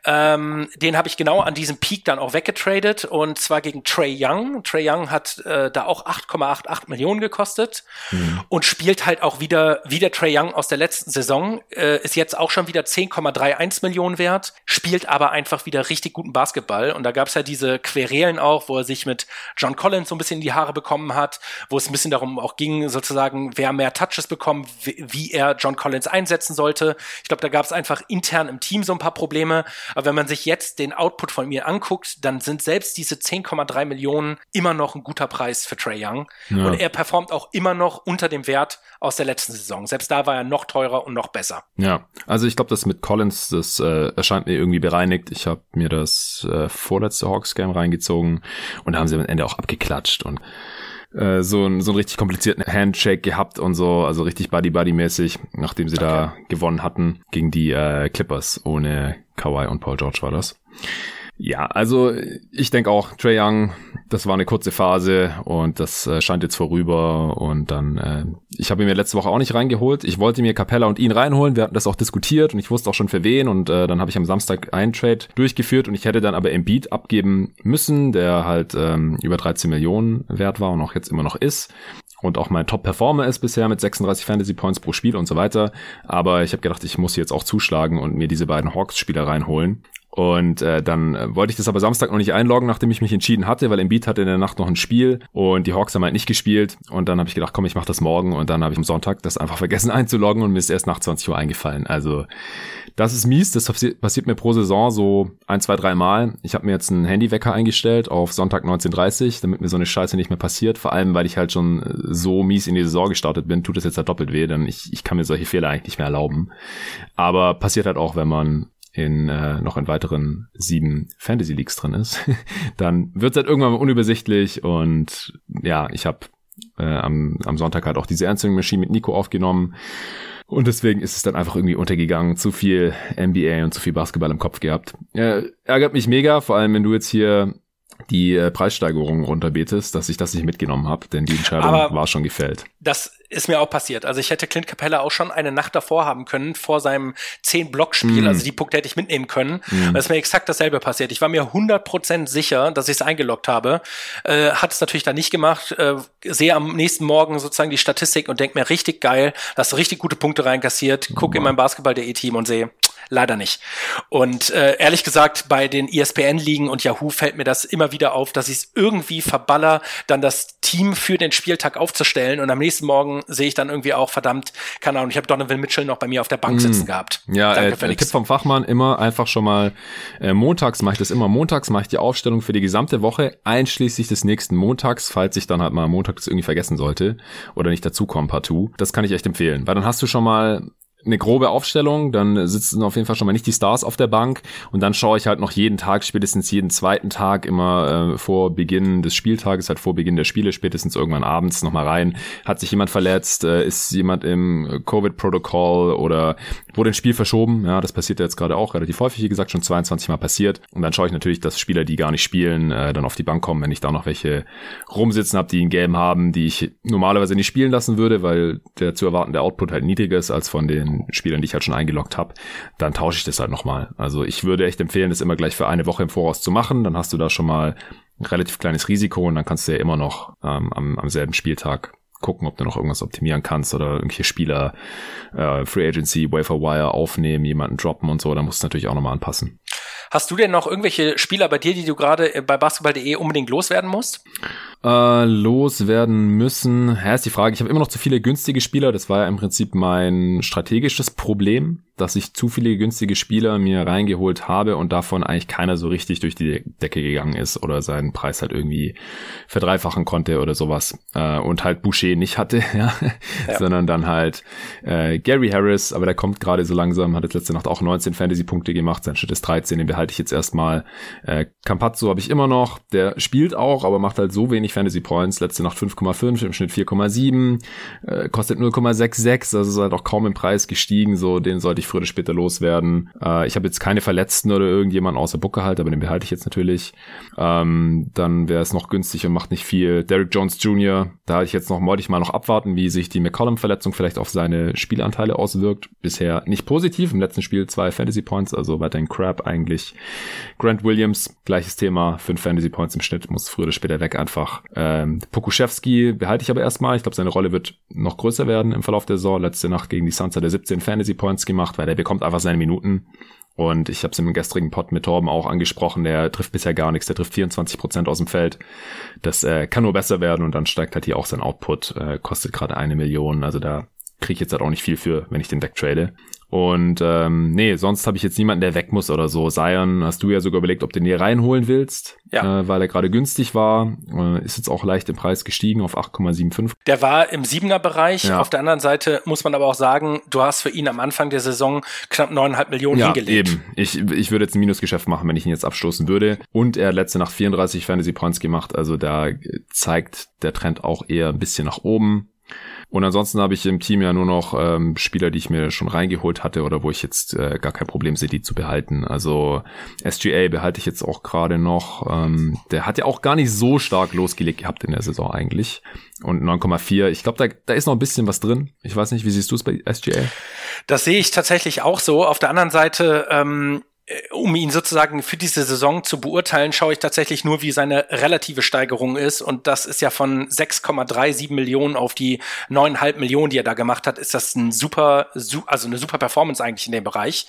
Ähm, den habe ich genau an diesem Peak dann auch weggetradet und zwar gegen Trey Young. Trey Young hat äh, da auch 8,88 Millionen gekostet mhm. und spielt halt auch wieder wie der Trey Young aus der letzten Saison, äh, ist jetzt auch schon wieder 10,31 Millionen wert, spielt aber einfach wieder richtig guten Basketball und da gab es ja diese Querelen auch, wo er sich mit John Collins Collins so ein bisschen in die Haare bekommen hat, wo es ein bisschen darum auch ging, sozusagen, wer mehr Touches bekommt, wie er John Collins einsetzen sollte. Ich glaube, da gab es einfach intern im Team so ein paar Probleme. Aber wenn man sich jetzt den Output von mir anguckt, dann sind selbst diese 10,3 Millionen immer noch ein guter Preis für Trey Young. Ja. Und er performt auch immer noch unter dem Wert aus der letzten Saison. Selbst da war er noch teurer und noch besser. Ja, also ich glaube, das mit Collins, das äh, erscheint mir irgendwie bereinigt. Ich habe mir das äh, vorletzte Hawks-Game reingezogen und da haben sie am Ende auch abgeklatscht und äh, so, ein, so einen richtig komplizierten Handshake gehabt und so, also richtig Buddy-Buddy-mäßig, nachdem sie okay. da gewonnen hatten gegen die äh, Clippers ohne Kawhi und Paul George war das. Ja, also ich denke auch, Trey Young, das war eine kurze Phase und das äh, scheint jetzt vorüber und dann, äh, ich habe ihn mir letzte Woche auch nicht reingeholt. Ich wollte mir Capella und ihn reinholen, wir hatten das auch diskutiert und ich wusste auch schon für wen und äh, dann habe ich am Samstag einen Trade durchgeführt und ich hätte dann aber Embiid abgeben müssen, der halt ähm, über 13 Millionen wert war und auch jetzt immer noch ist und auch mein Top-Performer ist bisher mit 36 Fantasy Points pro Spiel und so weiter. Aber ich habe gedacht, ich muss jetzt auch zuschlagen und mir diese beiden Hawks-Spieler reinholen. Und äh, dann äh, wollte ich das aber Samstag noch nicht einloggen, nachdem ich mich entschieden hatte, weil Embiid hatte in der Nacht noch ein Spiel und die Hawks haben halt nicht gespielt. Und dann habe ich gedacht, komm, ich mache das morgen. Und dann habe ich am Sonntag das einfach vergessen einzuloggen und mir ist erst nach 20 Uhr eingefallen. Also das ist mies. Das passiert mir pro Saison so ein, zwei, drei Mal. Ich habe mir jetzt einen Handywecker eingestellt auf Sonntag 19.30 damit mir so eine Scheiße nicht mehr passiert. Vor allem, weil ich halt schon so mies in die Saison gestartet bin, tut es jetzt halt doppelt weh, denn ich, ich kann mir solche Fehler eigentlich nicht mehr erlauben. Aber passiert halt auch, wenn man in äh, noch in weiteren sieben Fantasy Leagues drin ist, dann wird es halt irgendwann mal unübersichtlich und ja, ich habe äh, am, am Sonntag halt auch diese Answering Machine mit Nico aufgenommen. Und deswegen ist es dann einfach irgendwie untergegangen. Zu viel NBA und zu viel Basketball im Kopf gehabt. Äh, ärgert mich mega, vor allem wenn du jetzt hier die äh, Preissteigerung runterbetest, dass ich das nicht mitgenommen habe, denn die Entscheidung Aber war schon gefällt. Das ist mir auch passiert. Also ich hätte Clint Capella auch schon eine Nacht davor haben können, vor seinem 10-Block-Spiel. Mm. Also die Punkte hätte ich mitnehmen können. Mm. Und es ist mir exakt dasselbe passiert. Ich war mir 100% sicher, dass ich es eingeloggt habe. Äh, hat es natürlich dann nicht gemacht. Äh, sehe am nächsten Morgen sozusagen die Statistik und denke mir, richtig geil, hast du richtig gute Punkte reinkassiert. Guck oh. in mein Basketball.de-Team und sehe, leider nicht. Und äh, ehrlich gesagt, bei den ESPN-Ligen und Yahoo fällt mir das immer wieder auf, dass ich es irgendwie verballer, dann das Team für den Spieltag aufzustellen und am nächsten Morgen sehe ich dann irgendwie auch, verdammt, keine Ahnung, ich habe Donovan Mitchell noch bei mir auf der Bank mm. sitzen gehabt. Ja, Danke, äh, Tipp vom Fachmann, immer einfach schon mal, äh, montags mache ich das immer, montags mache ich die Aufstellung für die gesamte Woche, einschließlich des nächsten Montags, falls ich dann halt mal montags irgendwie vergessen sollte oder nicht dazukommen partout. Das kann ich echt empfehlen, weil dann hast du schon mal eine grobe Aufstellung, dann sitzen auf jeden Fall schon mal nicht die Stars auf der Bank und dann schaue ich halt noch jeden Tag, spätestens jeden zweiten Tag immer äh, vor Beginn des Spieltages, halt vor Beginn der Spiele, spätestens irgendwann abends nochmal rein. Hat sich jemand verletzt? Äh, ist jemand im Covid-Protokoll oder wurde ein Spiel verschoben? Ja, das passiert ja jetzt gerade auch relativ häufig, wie gesagt, schon 22 Mal passiert. Und dann schaue ich natürlich, dass Spieler, die gar nicht spielen, äh, dann auf die Bank kommen, wenn ich da noch welche rumsitzen habe, die ein Game haben, die ich normalerweise nicht spielen lassen würde, weil der zu erwartende Output halt niedriger ist als von den Spielern, die ich halt schon eingeloggt habe, dann tausche ich das halt nochmal. Also ich würde echt empfehlen, das immer gleich für eine Woche im Voraus zu machen. Dann hast du da schon mal ein relativ kleines Risiko und dann kannst du ja immer noch ähm, am, am selben Spieltag gucken, ob du noch irgendwas optimieren kannst oder irgendwelche Spieler äh, Free Agency, Wafer Wire aufnehmen, jemanden droppen und so. Da musst du natürlich auch nochmal anpassen. Hast du denn noch irgendwelche Spieler bei dir, die du gerade bei basketball.de unbedingt loswerden musst? Äh, loswerden müssen. Ja, ist die Frage. Ich habe immer noch zu viele günstige Spieler. Das war ja im Prinzip mein strategisches Problem dass ich zu viele günstige Spieler mir reingeholt habe und davon eigentlich keiner so richtig durch die Decke gegangen ist oder seinen Preis halt irgendwie verdreifachen konnte oder sowas. Äh, und halt Boucher nicht hatte, ja. ja. sondern dann halt äh, Gary Harris, aber der kommt gerade so langsam, hat jetzt letzte Nacht auch 19 Fantasy-Punkte gemacht, sein Schritt ist 13, den behalte ich jetzt erstmal. Äh, Campazzo habe ich immer noch, der spielt auch, aber macht halt so wenig Fantasy-Points, letzte Nacht 5,5, im Schnitt 4,7, äh, kostet 0,66, also ist halt auch kaum im Preis gestiegen, so den sollte ich früher oder später loswerden. Äh, ich habe jetzt keine Verletzten oder irgendjemand außer Bucke halt, aber den behalte ich jetzt natürlich. Ähm, dann wäre es noch günstig und macht nicht viel. Derek Jones Jr., da ich jetzt noch, wollte ich mal noch abwarten, wie sich die McCollum-Verletzung vielleicht auf seine Spielanteile auswirkt. Bisher nicht positiv. Im letzten Spiel zwei Fantasy Points, also weiterhin Crab eigentlich. Grant Williams, gleiches Thema, fünf Fantasy Points im Schnitt, muss früher oder später weg einfach. Ähm, Pokuschewski behalte ich aber erstmal. Ich glaube, seine Rolle wird noch größer werden im Verlauf der Saison. Letzte Nacht gegen die Suns hat er 17 Fantasy Points gemacht, weil der bekommt einfach seine Minuten. Und ich habe es im gestrigen Pod mit Torben auch angesprochen, der trifft bisher gar nichts, der trifft 24 Prozent aus dem Feld. Das äh, kann nur besser werden und dann steigt halt hier auch sein Output, äh, kostet gerade eine Million. Also da kriege ich jetzt halt auch nicht viel für, wenn ich den wegtrade. Und ähm, nee, sonst habe ich jetzt niemanden, der weg muss oder so. Zion hast du ja sogar überlegt, ob du den hier reinholen willst, ja. äh, weil er gerade günstig war. Äh, ist jetzt auch leicht im Preis gestiegen auf 8,75. Der war im siebener Bereich. Ja. Auf der anderen Seite muss man aber auch sagen, du hast für ihn am Anfang der Saison knapp neuneinhalb Millionen ja, hingelegt. Eben. Ich, ich würde jetzt ein Minusgeschäft machen, wenn ich ihn jetzt abstoßen würde. Und er hat letzte Nacht 34 Fantasy Points gemacht. Also da zeigt der Trend auch eher ein bisschen nach oben. Und ansonsten habe ich im Team ja nur noch ähm, Spieler, die ich mir schon reingeholt hatte oder wo ich jetzt äh, gar kein Problem sehe, die zu behalten. Also SGA behalte ich jetzt auch gerade noch. Ähm, der hat ja auch gar nicht so stark losgelegt gehabt in der Saison eigentlich. Und 9,4, ich glaube, da, da ist noch ein bisschen was drin. Ich weiß nicht, wie siehst du es bei SGA? Das sehe ich tatsächlich auch so. Auf der anderen Seite, ähm, äh, um ihn sozusagen für diese Saison zu beurteilen, schaue ich tatsächlich nur, wie seine relative Steigerung ist. Und das ist ja von 6,37 Millionen auf die 9,5 Millionen, die er da gemacht hat, ist das ein super, also eine super Performance eigentlich in dem Bereich.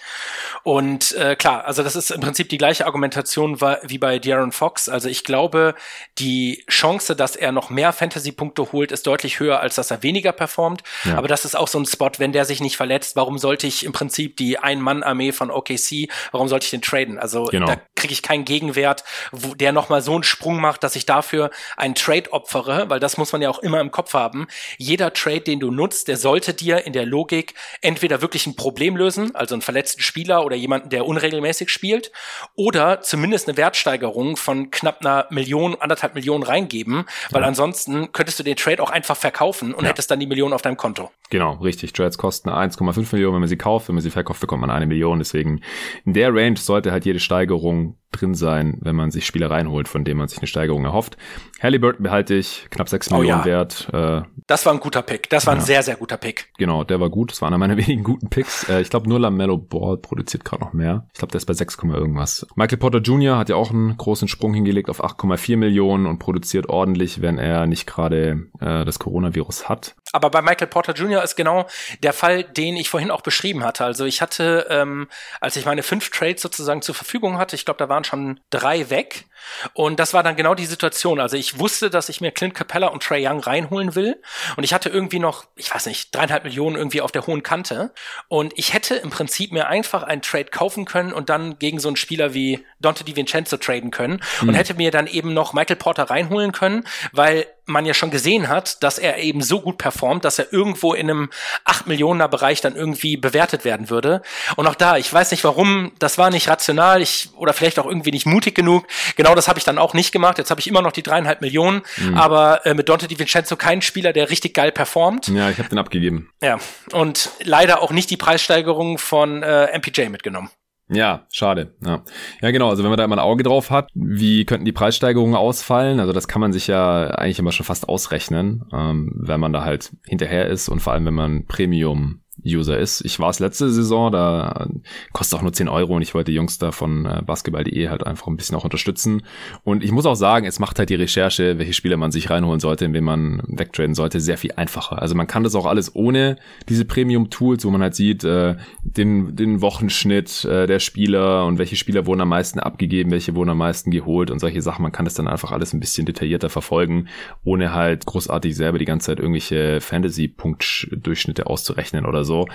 Und äh, klar, also das ist im Prinzip die gleiche Argumentation wie bei De'Aaron Fox. Also ich glaube, die Chance, dass er noch mehr Fantasy-Punkte holt, ist deutlich höher, als dass er weniger performt. Ja. Aber das ist auch so ein Spot, wenn der sich nicht verletzt, warum sollte ich im Prinzip die Ein-Mann-Armee von OKC, warum sollte ich den traden? Also genau. da kriege ich keinen Gegenwert, wo der nochmal so einen Sprung macht, dass ich dafür einen Trade opfere, weil das muss man ja auch immer im Kopf haben. Jeder Trade, den du nutzt, der sollte dir in der Logik entweder wirklich ein Problem lösen, also einen verletzten Spieler oder jemanden, der unregelmäßig spielt, oder zumindest eine Wertsteigerung von knapp einer Million, anderthalb Millionen reingeben, weil ja. ansonsten könntest du den Trade auch einfach verkaufen und ja. hättest dann die Million auf deinem Konto. Genau, richtig. Trades kosten 1,5 Millionen, wenn man sie kauft. Wenn man sie verkauft, bekommt man eine Million. Deswegen in der Range sollte halt jede Steigerung drin sein, wenn man sich Spieler reinholt, von denen man sich eine Steigerung erhofft. Halliburton behalte ich, knapp 6 oh, Millionen ja. wert. Äh, das war ein guter Pick. Das war ja. ein sehr, sehr guter Pick. Genau, der war gut. Das war einer meiner wenigen guten Picks. Äh, ich glaube, nur LaMelo Ball produziert gerade noch mehr. Ich glaube, der ist bei 6, irgendwas. Michael Potter Jr. hat ja auch einen großen Sprung hingelegt auf 8,4 Millionen und produziert ordentlich, wenn er nicht gerade äh, das Coronavirus hat. Aber bei Michael Porter Jr. ist genau der Fall, den ich vorhin auch beschrieben hatte. Also ich hatte, ähm, als ich meine fünf Trades sozusagen zur Verfügung hatte, ich glaube, da waren schon drei weg. Und das war dann genau die Situation. Also ich wusste, dass ich mir Clint Capella und Trey Young reinholen will. Und ich hatte irgendwie noch, ich weiß nicht, dreieinhalb Millionen irgendwie auf der hohen Kante. Und ich hätte im Prinzip mir einfach einen Trade kaufen können und dann gegen so einen Spieler wie Dante DiVincenzo traden können. Mhm. Und hätte mir dann eben noch Michael Porter reinholen können, weil man ja schon gesehen hat, dass er eben so gut performt, dass er irgendwo in einem 8 Millioner Bereich dann irgendwie bewertet werden würde. Und auch da, ich weiß nicht warum, das war nicht rational, ich, oder vielleicht auch irgendwie nicht mutig genug. Genau das habe ich dann auch nicht gemacht. Jetzt habe ich immer noch die dreieinhalb Millionen, mhm. aber äh, mit Dante Di Vincenzo kein Spieler, der richtig geil performt. Ja, ich habe den abgegeben. Ja, und leider auch nicht die Preissteigerung von äh, MPJ mitgenommen. Ja, schade. Ja. ja, genau. Also wenn man da immer ein Auge drauf hat, wie könnten die Preissteigerungen ausfallen? Also das kann man sich ja eigentlich immer schon fast ausrechnen, ähm, wenn man da halt hinterher ist und vor allem wenn man Premium User ist. Ich war es letzte Saison, da kostet auch nur 10 Euro und ich wollte die Jungs da von äh, basketball.de halt einfach ein bisschen auch unterstützen. Und ich muss auch sagen, es macht halt die Recherche, welche Spieler man sich reinholen sollte, in wen man wegtraden sollte, sehr viel einfacher. Also man kann das auch alles ohne diese Premium-Tools, wo man halt sieht, äh, den, den Wochenschnitt äh, der Spieler und welche Spieler wurden am meisten abgegeben, welche wurden am meisten geholt und solche Sachen. Man kann das dann einfach alles ein bisschen detaillierter verfolgen, ohne halt großartig selber die ganze Zeit irgendwelche Fantasy-Punktdurchschnitte auszurechnen oder so so.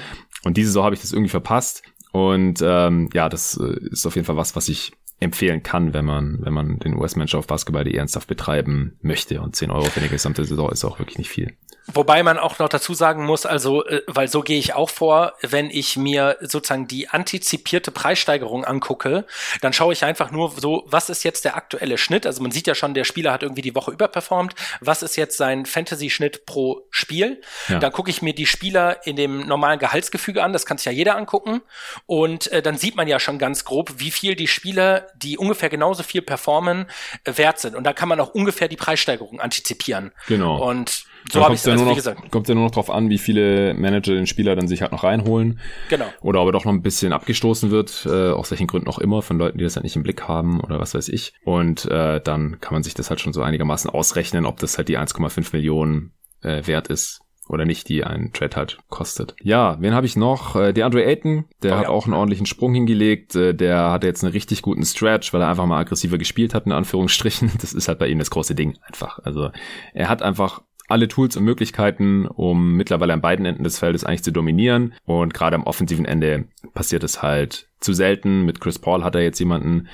Und diese Saison habe ich das irgendwie verpasst. Und ähm, ja, das äh, ist auf jeden Fall was, was ich empfehlen kann, wenn man, wenn man den US-Mensch auf Basketball die ernsthaft betreiben möchte. Und 10 Euro für eine gesamte Saison ist auch wirklich nicht viel. Wobei man auch noch dazu sagen muss, also, äh, weil so gehe ich auch vor, wenn ich mir sozusagen die antizipierte Preissteigerung angucke, dann schaue ich einfach nur so, was ist jetzt der aktuelle Schnitt? Also man sieht ja schon, der Spieler hat irgendwie die Woche überperformt. Was ist jetzt sein Fantasy-Schnitt pro Spiel? Ja. Dann gucke ich mir die Spieler in dem normalen Gehaltsgefüge an, das kann sich ja jeder angucken. Und äh, dann sieht man ja schon ganz grob, wie viel die Spieler, die ungefähr genauso viel performen, äh, wert sind. Und da kann man auch ungefähr die Preissteigerung antizipieren. Genau. Und so habe ich ja also, nur noch, Kommt ja nur noch drauf an, wie viele Manager den Spieler dann sich halt noch reinholen. Genau. Oder ob er doch noch ein bisschen abgestoßen wird, äh, aus welchen Gründen auch immer, von Leuten, die das halt nicht im Blick haben oder was weiß ich. Und äh, dann kann man sich das halt schon so einigermaßen ausrechnen, ob das halt die 1,5 Millionen äh, wert ist oder nicht, die ein Trade halt kostet. Ja, wen habe ich noch? Äh, der Andre Ayton, der oh, hat ja. auch einen ordentlichen Sprung hingelegt. Äh, der hatte jetzt einen richtig guten Stretch, weil er einfach mal aggressiver gespielt hat, in Anführungsstrichen. Das ist halt bei ihm das große Ding einfach. Also er hat einfach alle Tools und Möglichkeiten, um mittlerweile an beiden Enden des Feldes eigentlich zu dominieren. Und gerade am offensiven Ende passiert es halt zu selten. Mit Chris Paul hat er jetzt jemanden,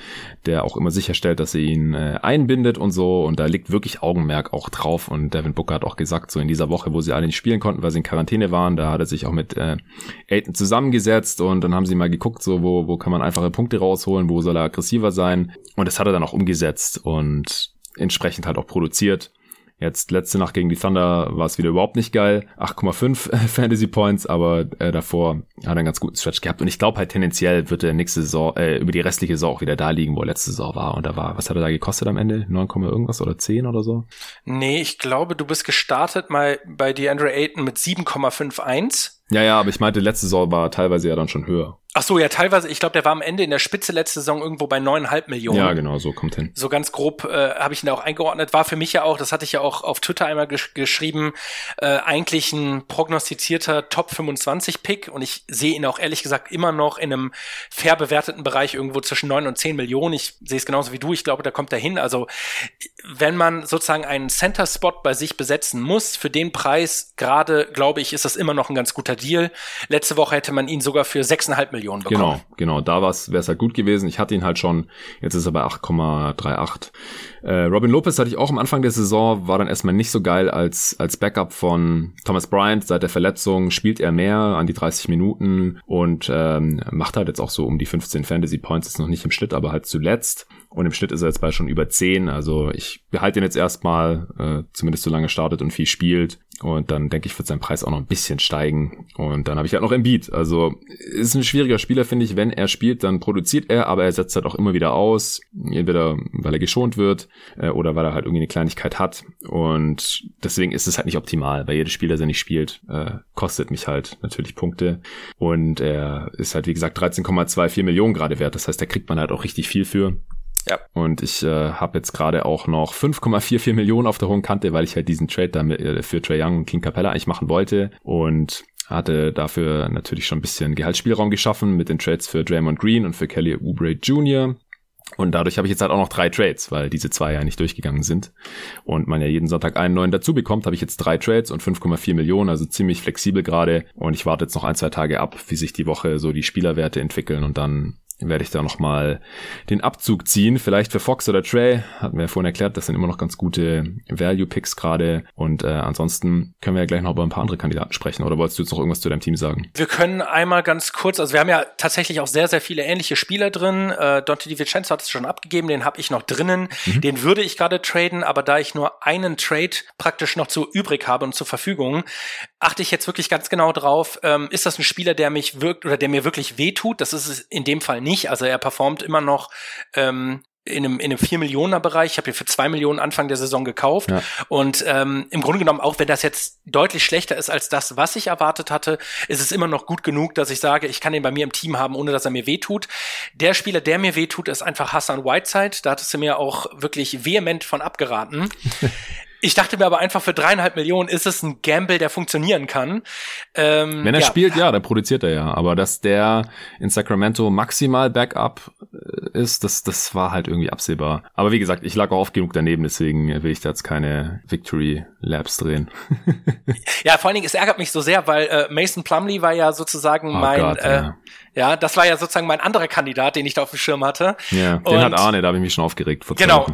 der auch immer sicherstellt, dass er ihn äh, einbindet und so. Und da liegt wirklich Augenmerk auch drauf. Und Devin Booker hat auch gesagt, so in dieser Woche, wo sie alle nicht spielen konnten, weil sie in Quarantäne waren, da hat er sich auch mit äh, Aiden zusammengesetzt und dann haben sie mal geguckt, so wo, wo kann man einfache Punkte rausholen, wo soll er aggressiver sein. Und das hat er dann auch umgesetzt und entsprechend halt auch produziert. Jetzt letzte Nacht gegen die Thunder war es wieder überhaupt nicht geil. 8,5 Fantasy Points, aber äh, davor hat er einen ganz guten Stretch gehabt. Und ich glaube halt tendenziell wird er nächste Saison, äh, über die restliche Saison auch wieder da liegen, wo er letzte Saison war. Und da war, was hat er da gekostet am Ende? 9, irgendwas oder 10 oder so? Nee, ich glaube, du bist gestartet mal bei DeAndre Ayton mit 7,51. Ja, ja, aber ich meinte, letzte Saison war teilweise ja dann schon höher. Ach so, ja, teilweise, ich glaube, der war am Ende in der Spitze letzte Saison irgendwo bei neuneinhalb Millionen. Ja, genau, so kommt hin. So ganz grob äh, habe ich ihn da auch eingeordnet. War für mich ja auch, das hatte ich ja auch auf Twitter einmal gesch geschrieben, äh, eigentlich ein prognostizierter Top 25 Pick und ich sehe ihn auch ehrlich gesagt immer noch in einem fair bewerteten Bereich irgendwo zwischen neun und zehn Millionen. Ich sehe es genauso wie du. Ich glaube, da kommt er hin. Also wenn man sozusagen einen Center Spot bei sich besetzen muss, für den Preis gerade, glaube ich, ist das immer noch ein ganz guter guter Deal. Letzte Woche hätte man ihn sogar für 6,5 Millionen bekommen. Genau, genau. Da wäre es halt gut gewesen. Ich hatte ihn halt schon. Jetzt ist er bei 8,38. Äh, Robin Lopez hatte ich auch am Anfang der Saison, war dann erstmal nicht so geil als, als Backup von Thomas Bryant. Seit der Verletzung spielt er mehr an die 30 Minuten und ähm, macht halt jetzt auch so um die 15 Fantasy Points. Ist noch nicht im Schnitt, aber halt zuletzt. Und im Schnitt ist er jetzt bei schon über 10. Also ich behalte ihn jetzt erstmal, äh, zumindest solange startet und viel spielt. Und dann denke ich, wird sein Preis auch noch ein bisschen steigen. Und dann habe ich halt noch Embiid. Also ist ein schwieriger Spieler, finde ich. Wenn er spielt, dann produziert er, aber er setzt halt auch immer wieder aus. Entweder weil er geschont wird äh, oder weil er halt irgendwie eine Kleinigkeit hat. Und deswegen ist es halt nicht optimal, weil jedes Spieler, der nicht spielt, äh, kostet mich halt natürlich Punkte. Und er ist halt, wie gesagt, 13,24 Millionen gerade wert. Das heißt, da kriegt man halt auch richtig viel für. Ja. Und ich äh, habe jetzt gerade auch noch 5,44 Millionen auf der hohen Kante, weil ich halt diesen Trade da mit, äh, für Trey Young und King Capella eigentlich machen wollte. Und hatte dafür natürlich schon ein bisschen Gehaltsspielraum geschaffen mit den Trades für Draymond Green und für Kelly Oubre Jr. Und dadurch habe ich jetzt halt auch noch drei Trades, weil diese zwei ja nicht durchgegangen sind. Und man ja jeden Sonntag einen neuen dazu bekommt, habe ich jetzt drei Trades und 5,4 Millionen, also ziemlich flexibel gerade. Und ich warte jetzt noch ein, zwei Tage ab, wie sich die Woche so die Spielerwerte entwickeln und dann werde ich da nochmal den Abzug ziehen. Vielleicht für Fox oder Trey, hatten wir ja vorhin erklärt, das sind immer noch ganz gute Value-Picks gerade. Und äh, ansonsten können wir ja gleich noch über ein paar andere Kandidaten sprechen. Oder wolltest du jetzt noch irgendwas zu deinem Team sagen? Wir können einmal ganz kurz, also wir haben ja tatsächlich auch sehr, sehr viele ähnliche Spieler drin. Äh, Dante DiVincenzo hat es schon abgegeben, den habe ich noch drinnen. Mhm. Den würde ich gerade traden, aber da ich nur einen Trade praktisch noch zu übrig habe und zur Verfügung, achte ich jetzt wirklich ganz genau drauf, ähm, ist das ein Spieler, der mich wirkt oder der mir wirklich wehtut? Das ist es in dem Fall nicht. Also er performt immer noch ähm, in einem, in einem 4 Millioner Bereich. Ich habe ihn für 2 Millionen Anfang der Saison gekauft. Ja. Und ähm, im Grunde genommen, auch wenn das jetzt deutlich schlechter ist als das, was ich erwartet hatte, ist es immer noch gut genug, dass ich sage, ich kann ihn bei mir im Team haben, ohne dass er mir wehtut. Der Spieler, der mir wehtut, ist einfach Hassan Whiteside. Da hattest du mir auch wirklich vehement von abgeraten. Ich dachte mir aber einfach, für dreieinhalb Millionen ist es ein Gamble, der funktionieren kann. Ähm, Wenn er ja. spielt, ja, dann produziert er ja. Aber dass der in Sacramento maximal Backup äh, ist, das, das war halt irgendwie absehbar. Aber wie gesagt, ich lag auch oft genug daneben, deswegen will ich da jetzt keine Victory Labs drehen. ja, vor allen Dingen, es ärgert mich so sehr, weil äh, Mason Plumley war ja sozusagen oh mein, Gott, äh, ja. ja. das war ja sozusagen mein anderer Kandidat, den ich da auf dem Schirm hatte. Ja, den Und, hat Arne, da habe ich mich schon aufgeregt. Vor genau.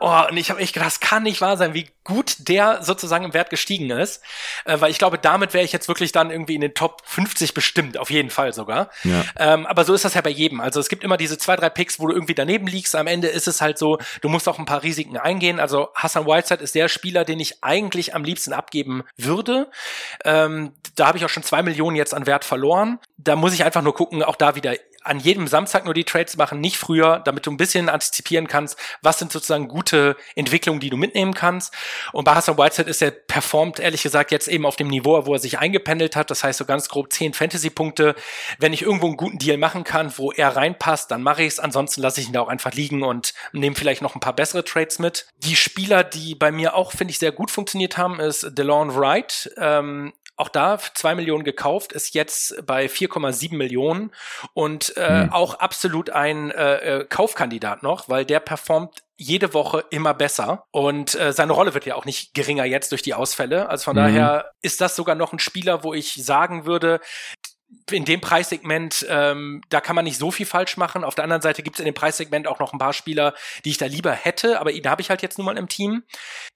Oh, und ich habe echt gedacht, das kann nicht wahr sein, wie gut der sozusagen im Wert gestiegen ist. Äh, weil ich glaube, damit wäre ich jetzt wirklich dann irgendwie in den Top 50 bestimmt, auf jeden Fall sogar. Ja. Ähm, aber so ist das ja bei jedem. Also es gibt immer diese zwei, drei Picks, wo du irgendwie daneben liegst. Am Ende ist es halt so, du musst auch ein paar Risiken eingehen. Also Hassan Whiteside ist der Spieler, den ich eigentlich am liebsten abgeben würde. Ähm, da habe ich auch schon zwei Millionen jetzt an Wert verloren. Da muss ich einfach nur gucken, auch da wieder an jedem Samstag nur die Trades machen, nicht früher, damit du ein bisschen antizipieren kannst, was sind sozusagen gute Entwicklungen, die du mitnehmen kannst. Und bei Hassan Whiteside ist er performt, ehrlich gesagt, jetzt eben auf dem Niveau, wo er sich eingependelt hat. Das heißt so ganz grob zehn Fantasy-Punkte. Wenn ich irgendwo einen guten Deal machen kann, wo er reinpasst, dann mache ich es. Ansonsten lasse ich ihn da auch einfach liegen und nehme vielleicht noch ein paar bessere Trades mit. Die Spieler, die bei mir auch, finde ich, sehr gut funktioniert haben, ist DeLon Wright. Ähm, auch da zwei Millionen gekauft, ist jetzt bei 4,7 Millionen und äh, mhm. auch absolut ein äh, äh, Kaufkandidat noch, weil der performt jede Woche immer besser und äh, seine Rolle wird ja auch nicht geringer jetzt durch die Ausfälle. Also von mhm. daher ist das sogar noch ein Spieler, wo ich sagen würde, in dem Preissegment, ähm, da kann man nicht so viel falsch machen. Auf der anderen Seite gibt es in dem Preissegment auch noch ein paar Spieler, die ich da lieber hätte, aber ihn habe ich halt jetzt nun mal im Team.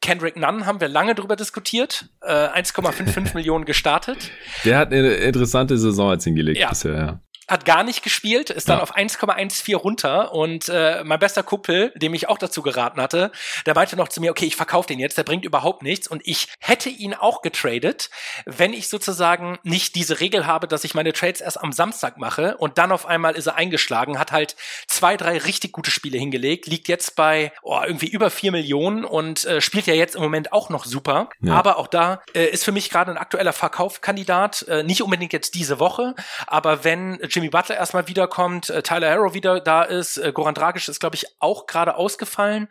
Kendrick Nunn haben wir lange drüber diskutiert. Äh, 1,55 Millionen gestartet. Der hat eine interessante Saison jetzt hingelegt ja. bisher, ja hat gar nicht gespielt, ist dann ja. auf 1,14 runter und äh, mein bester Kumpel, dem ich auch dazu geraten hatte, der meinte noch zu mir, okay, ich verkaufe den jetzt, der bringt überhaupt nichts und ich hätte ihn auch getradet, wenn ich sozusagen nicht diese Regel habe, dass ich meine Trades erst am Samstag mache und dann auf einmal ist er eingeschlagen, hat halt zwei, drei richtig gute Spiele hingelegt, liegt jetzt bei oh, irgendwie über vier Millionen und äh, spielt ja jetzt im Moment auch noch super, ja. aber auch da äh, ist für mich gerade ein aktueller Verkaufkandidat, äh, nicht unbedingt jetzt diese Woche, aber wenn Jimmy Butler erstmal wiederkommt, äh, Tyler Harrow wieder da ist, äh, Goran Dragic ist, glaube ich, auch gerade ausgefallen.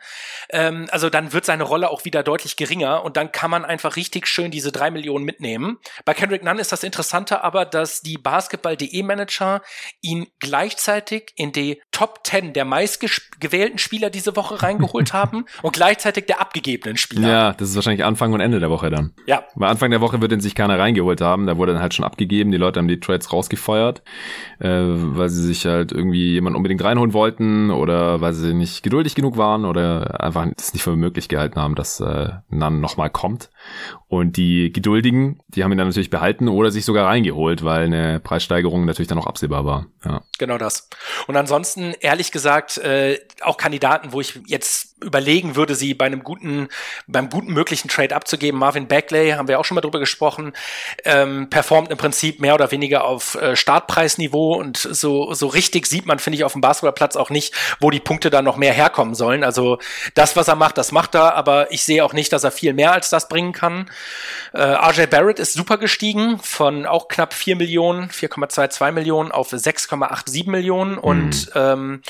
Ähm, also dann wird seine Rolle auch wieder deutlich geringer und dann kann man einfach richtig schön diese drei Millionen mitnehmen. Bei Kendrick Nunn ist das Interessante aber, dass die Basketball.de Manager ihn gleichzeitig in die Top 10 der meistgewählten Spieler diese Woche reingeholt haben und gleichzeitig der abgegebenen Spieler. Ja, das ist wahrscheinlich Anfang und Ende der Woche dann. Ja. Bei Anfang der Woche wird den sich keiner reingeholt haben. Da wurde dann halt schon abgegeben. Die Leute haben die Trades rausgefeuert, äh, weil sie sich halt irgendwie jemanden unbedingt reinholen wollten oder weil sie nicht geduldig genug waren oder einfach es nicht für möglich gehalten haben, dass äh, Nan nochmal kommt. Und die Geduldigen, die haben ihn dann natürlich behalten oder sich sogar reingeholt, weil eine Preissteigerung natürlich dann auch absehbar war. Ja. Genau das. Und ansonsten, ehrlich gesagt, äh, auch Kandidaten, wo ich jetzt überlegen würde, sie bei einem guten, beim guten möglichen Trade abzugeben. Marvin Bagley, haben wir auch schon mal drüber gesprochen, ähm, performt im Prinzip mehr oder weniger auf äh, Startpreisniveau und so, so richtig sieht man, finde ich, auf dem Basketballplatz auch nicht, wo die Punkte dann noch mehr herkommen sollen. Also das, was er macht, das macht er, aber ich sehe auch nicht, dass er viel mehr als das bringen kann. Äh, RJ Barrett ist super gestiegen von auch knapp 4 Millionen, 4,22 Millionen auf 6,87 Millionen mhm. und ähm,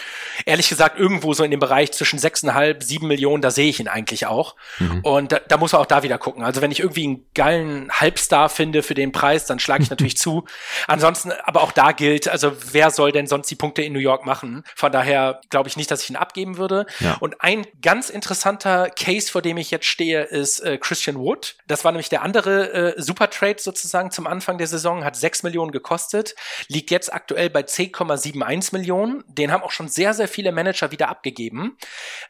ehrlich gesagt irgendwo so in dem Bereich zwischen 6,5 sechseinhalb, sieben Millionen, da sehe ich ihn eigentlich auch. Mhm. Und da, da muss man auch da wieder gucken. Also wenn ich irgendwie einen geilen Halbstar finde für den Preis, dann schlage ich natürlich zu. Ansonsten, aber auch da gilt, also wer soll denn sonst die Punkte in New York machen? Von daher glaube ich nicht, dass ich ihn abgeben würde. Ja. Und ein ganz interessanter Case, vor dem ich jetzt stehe, ist äh, Christian Wood. Das war nämlich der andere äh, Super Trade sozusagen zum Anfang der Saison, hat sechs Millionen gekostet, liegt jetzt aktuell bei 10,71 Millionen. Den haben auch schon sehr, sehr viele Manager wieder abgegeben.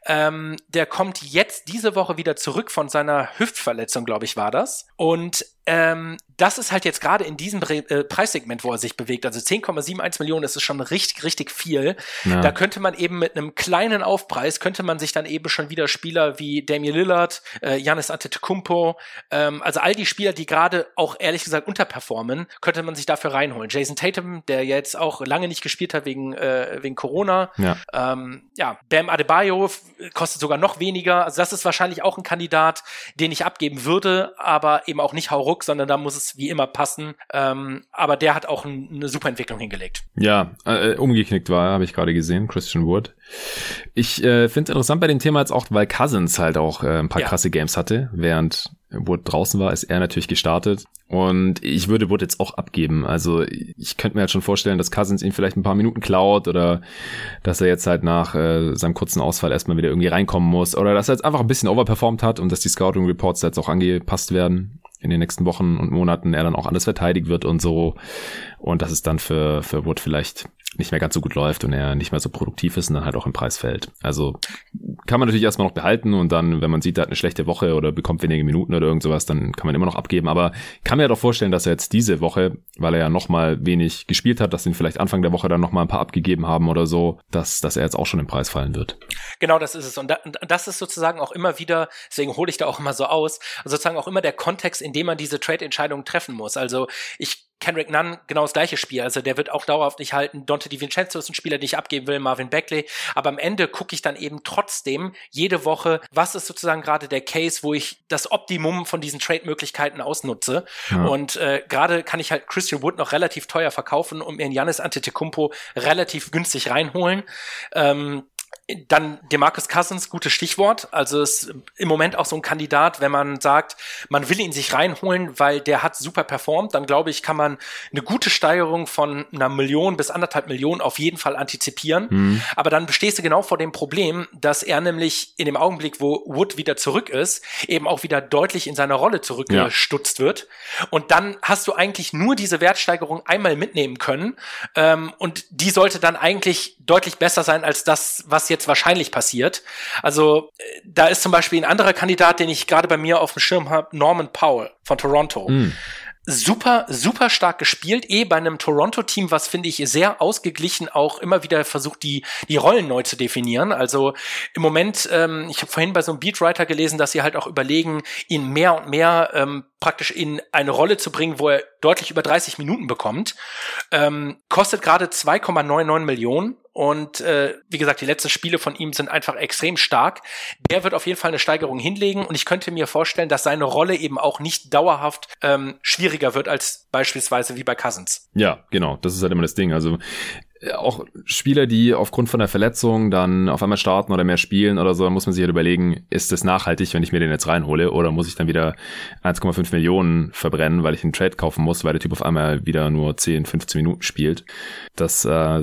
Ähm, ähm, der kommt jetzt diese Woche wieder zurück von seiner Hüftverletzung, glaube ich, war das. Und ähm, das ist halt jetzt gerade in diesem Pre äh, Preissegment, wo er sich bewegt. Also 10,71 Millionen, das ist schon richtig, richtig viel. Ja. Da könnte man eben mit einem kleinen Aufpreis, könnte man sich dann eben schon wieder Spieler wie Damian Lillard, äh, Giannis Antetokounmpo, ähm, also all die Spieler, die gerade auch ehrlich gesagt unterperformen, könnte man sich dafür reinholen. Jason Tatum, der jetzt auch lange nicht gespielt hat wegen, äh, wegen Corona. Ja. Ähm, ja, Bam Adebayo kostet sogar noch weniger. Also das ist wahrscheinlich auch ein Kandidat, den ich abgeben würde, aber eben auch nicht hauruck, sondern da muss es wie immer passen. Ähm, aber der hat auch ein, eine super Entwicklung hingelegt. Ja, äh, umgeknickt war, habe ich gerade gesehen, Christian Wood. Ich äh, finde es interessant bei dem Thema jetzt auch, weil Cousins halt auch äh, ein paar ja. krasse Games hatte, während Wood draußen war, ist er natürlich gestartet. Und ich würde Wood jetzt auch abgeben. Also ich könnte mir halt schon vorstellen, dass Cousins ihn vielleicht ein paar Minuten klaut oder dass er jetzt halt nach äh, seinem kurzen Ausfall erstmal wieder irgendwie reinkommen muss oder dass er jetzt einfach ein bisschen overperformt hat und dass die Scouting Reports jetzt auch angepasst werden in den nächsten Wochen und Monaten er dann auch alles verteidigt wird und so. Und dass es dann für, für Wood vielleicht nicht mehr ganz so gut läuft und er nicht mehr so produktiv ist und dann halt auch im Preis fällt. Also kann man natürlich erstmal noch behalten und dann, wenn man sieht, er hat eine schlechte Woche oder bekommt wenige Minuten oder irgend sowas, dann kann man immer noch abgeben. Aber kann mir doch vorstellen, dass er jetzt diese Woche, weil er ja nochmal wenig gespielt hat, dass ihn vielleicht Anfang der Woche dann nochmal ein paar abgegeben haben oder so, dass, dass er jetzt auch schon im Preis fallen wird. Genau, das ist es. Und das ist sozusagen auch immer wieder, deswegen hole ich da auch immer so aus, sozusagen auch immer der Kontext, in dem man diese Trade-Entscheidungen treffen muss. Also ich Kendrick Nunn genau das gleiche Spiel. Also der wird auch dauerhaft nicht halten. Dante DiVincenzo ist ein Spieler, den ich abgeben will, Marvin Beckley. Aber am Ende gucke ich dann eben trotzdem jede Woche, was ist sozusagen gerade der Case, wo ich das Optimum von diesen Trade-Möglichkeiten ausnutze. Ja. Und äh, gerade kann ich halt Christian Wood noch relativ teuer verkaufen und mir in Janis Antetokounmpo relativ günstig reinholen. Ähm, dann Demarcus Cousins, gutes Stichwort. Also ist im Moment auch so ein Kandidat, wenn man sagt, man will ihn sich reinholen, weil der hat super performt, dann glaube ich, kann man eine gute Steigerung von einer Million bis anderthalb Millionen auf jeden Fall antizipieren. Mhm. Aber dann bestehst du genau vor dem Problem, dass er nämlich in dem Augenblick, wo Wood wieder zurück ist, eben auch wieder deutlich in seiner Rolle zurückgestutzt ja. wird. Und dann hast du eigentlich nur diese Wertsteigerung einmal mitnehmen können. Ähm, und die sollte dann eigentlich deutlich besser sein als das, was jetzt jetzt wahrscheinlich passiert. Also äh, da ist zum Beispiel ein anderer Kandidat, den ich gerade bei mir auf dem Schirm habe, Norman Powell von Toronto. Mm super, super stark gespielt, eh bei einem Toronto-Team, was finde ich sehr ausgeglichen auch immer wieder versucht, die, die Rollen neu zu definieren. Also im Moment, ähm, ich habe vorhin bei so einem Beatwriter gelesen, dass sie halt auch überlegen, ihn mehr und mehr ähm, praktisch in eine Rolle zu bringen, wo er deutlich über 30 Minuten bekommt. Ähm, kostet gerade 2,99 Millionen und äh, wie gesagt, die letzten Spiele von ihm sind einfach extrem stark. Der wird auf jeden Fall eine Steigerung hinlegen und ich könnte mir vorstellen, dass seine Rolle eben auch nicht dauerhaft ähm, schwieriger wird als beispielsweise wie bei Cousins. Ja, genau. Das ist halt immer das Ding. Also auch Spieler, die aufgrund von der Verletzung dann auf einmal starten oder mehr spielen oder so, muss man sich halt überlegen, ist das nachhaltig, wenn ich mir den jetzt reinhole oder muss ich dann wieder 1,5 Millionen verbrennen, weil ich einen Trade kaufen muss, weil der Typ auf einmal wieder nur 10, 15 Minuten spielt. Das äh,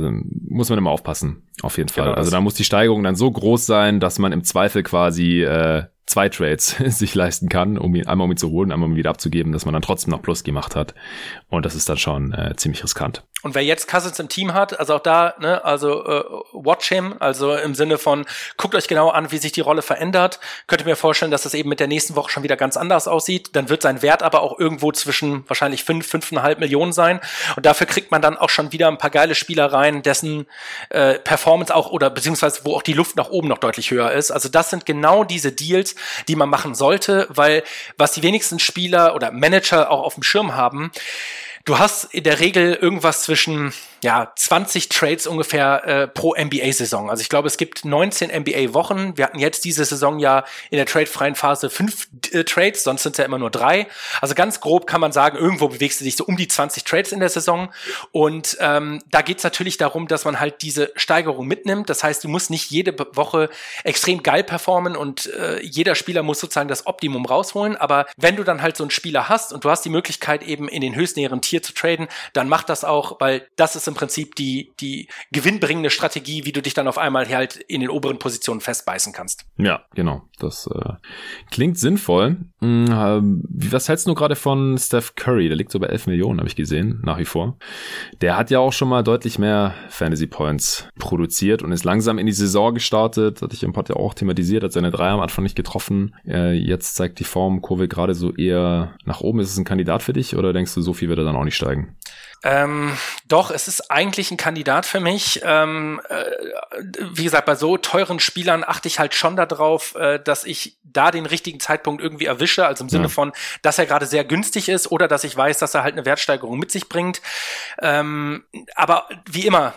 muss man immer aufpassen, auf jeden Fall. Genau also da muss die Steigerung dann so groß sein, dass man im Zweifel quasi äh, zwei Trades sich leisten kann, um ihn einmal um ihn zu holen, einmal um ihn wieder abzugeben, dass man dann trotzdem noch Plus gemacht hat. Und das ist dann schon äh, ziemlich riskant. Und wer jetzt Cousins im Team hat, also auch da, ne, also äh, watch him, also im Sinne von guckt euch genau an, wie sich die Rolle verändert. Könnte mir vorstellen, dass das eben mit der nächsten Woche schon wieder ganz anders aussieht. Dann wird sein Wert aber auch irgendwo zwischen wahrscheinlich fünf, fünfeinhalb Millionen sein. Und dafür kriegt man dann auch schon wieder ein paar geile Spieler rein, dessen äh, Performance auch oder beziehungsweise wo auch die Luft nach oben noch deutlich höher ist. Also das sind genau diese Deals, die man machen sollte, weil was die wenigsten Spieler oder Manager auch auf dem Schirm haben, du hast in der Regel irgendwas zwischen ja, 20 Trades ungefähr äh, pro NBA-Saison. Also ich glaube, es gibt 19 NBA-Wochen. Wir hatten jetzt diese Saison ja in der tradefreien Phase fünf äh, Trades, sonst sind es ja immer nur drei. Also ganz grob kann man sagen, irgendwo bewegst du dich so um die 20 Trades in der Saison. Und ähm, da geht es natürlich darum, dass man halt diese Steigerung mitnimmt. Das heißt, du musst nicht jede Woche extrem geil performen und äh, jeder Spieler muss sozusagen das Optimum rausholen. Aber wenn du dann halt so einen Spieler hast und du hast die Möglichkeit eben in den höchstnäheren Tier zu traden, dann mach das auch, weil das ist im im Prinzip die, die gewinnbringende Strategie, wie du dich dann auf einmal halt in den oberen Positionen festbeißen kannst. Ja, genau. Das äh, klingt sinnvoll. Hm, äh, was hältst du gerade von Steph Curry? Der liegt so bei 11 Millionen, habe ich gesehen, nach wie vor. Der hat ja auch schon mal deutlich mehr Fantasy Points produziert und ist langsam in die Saison gestartet. Hatte ich im Pod ja auch thematisiert, hat seine Dreier am Anfang nicht getroffen. Äh, jetzt zeigt die Formkurve gerade so eher nach oben. Ist es ein Kandidat für dich oder denkst du, so viel wird er dann auch nicht steigen? Ähm, doch, es ist eigentlich ein Kandidat für mich. Ähm, äh, wie gesagt, bei so teuren Spielern achte ich halt schon darauf, äh, dass ich da den richtigen Zeitpunkt irgendwie erwische, also im Sinne ja. von, dass er gerade sehr günstig ist oder dass ich weiß, dass er halt eine Wertsteigerung mit sich bringt. Ähm, aber wie immer,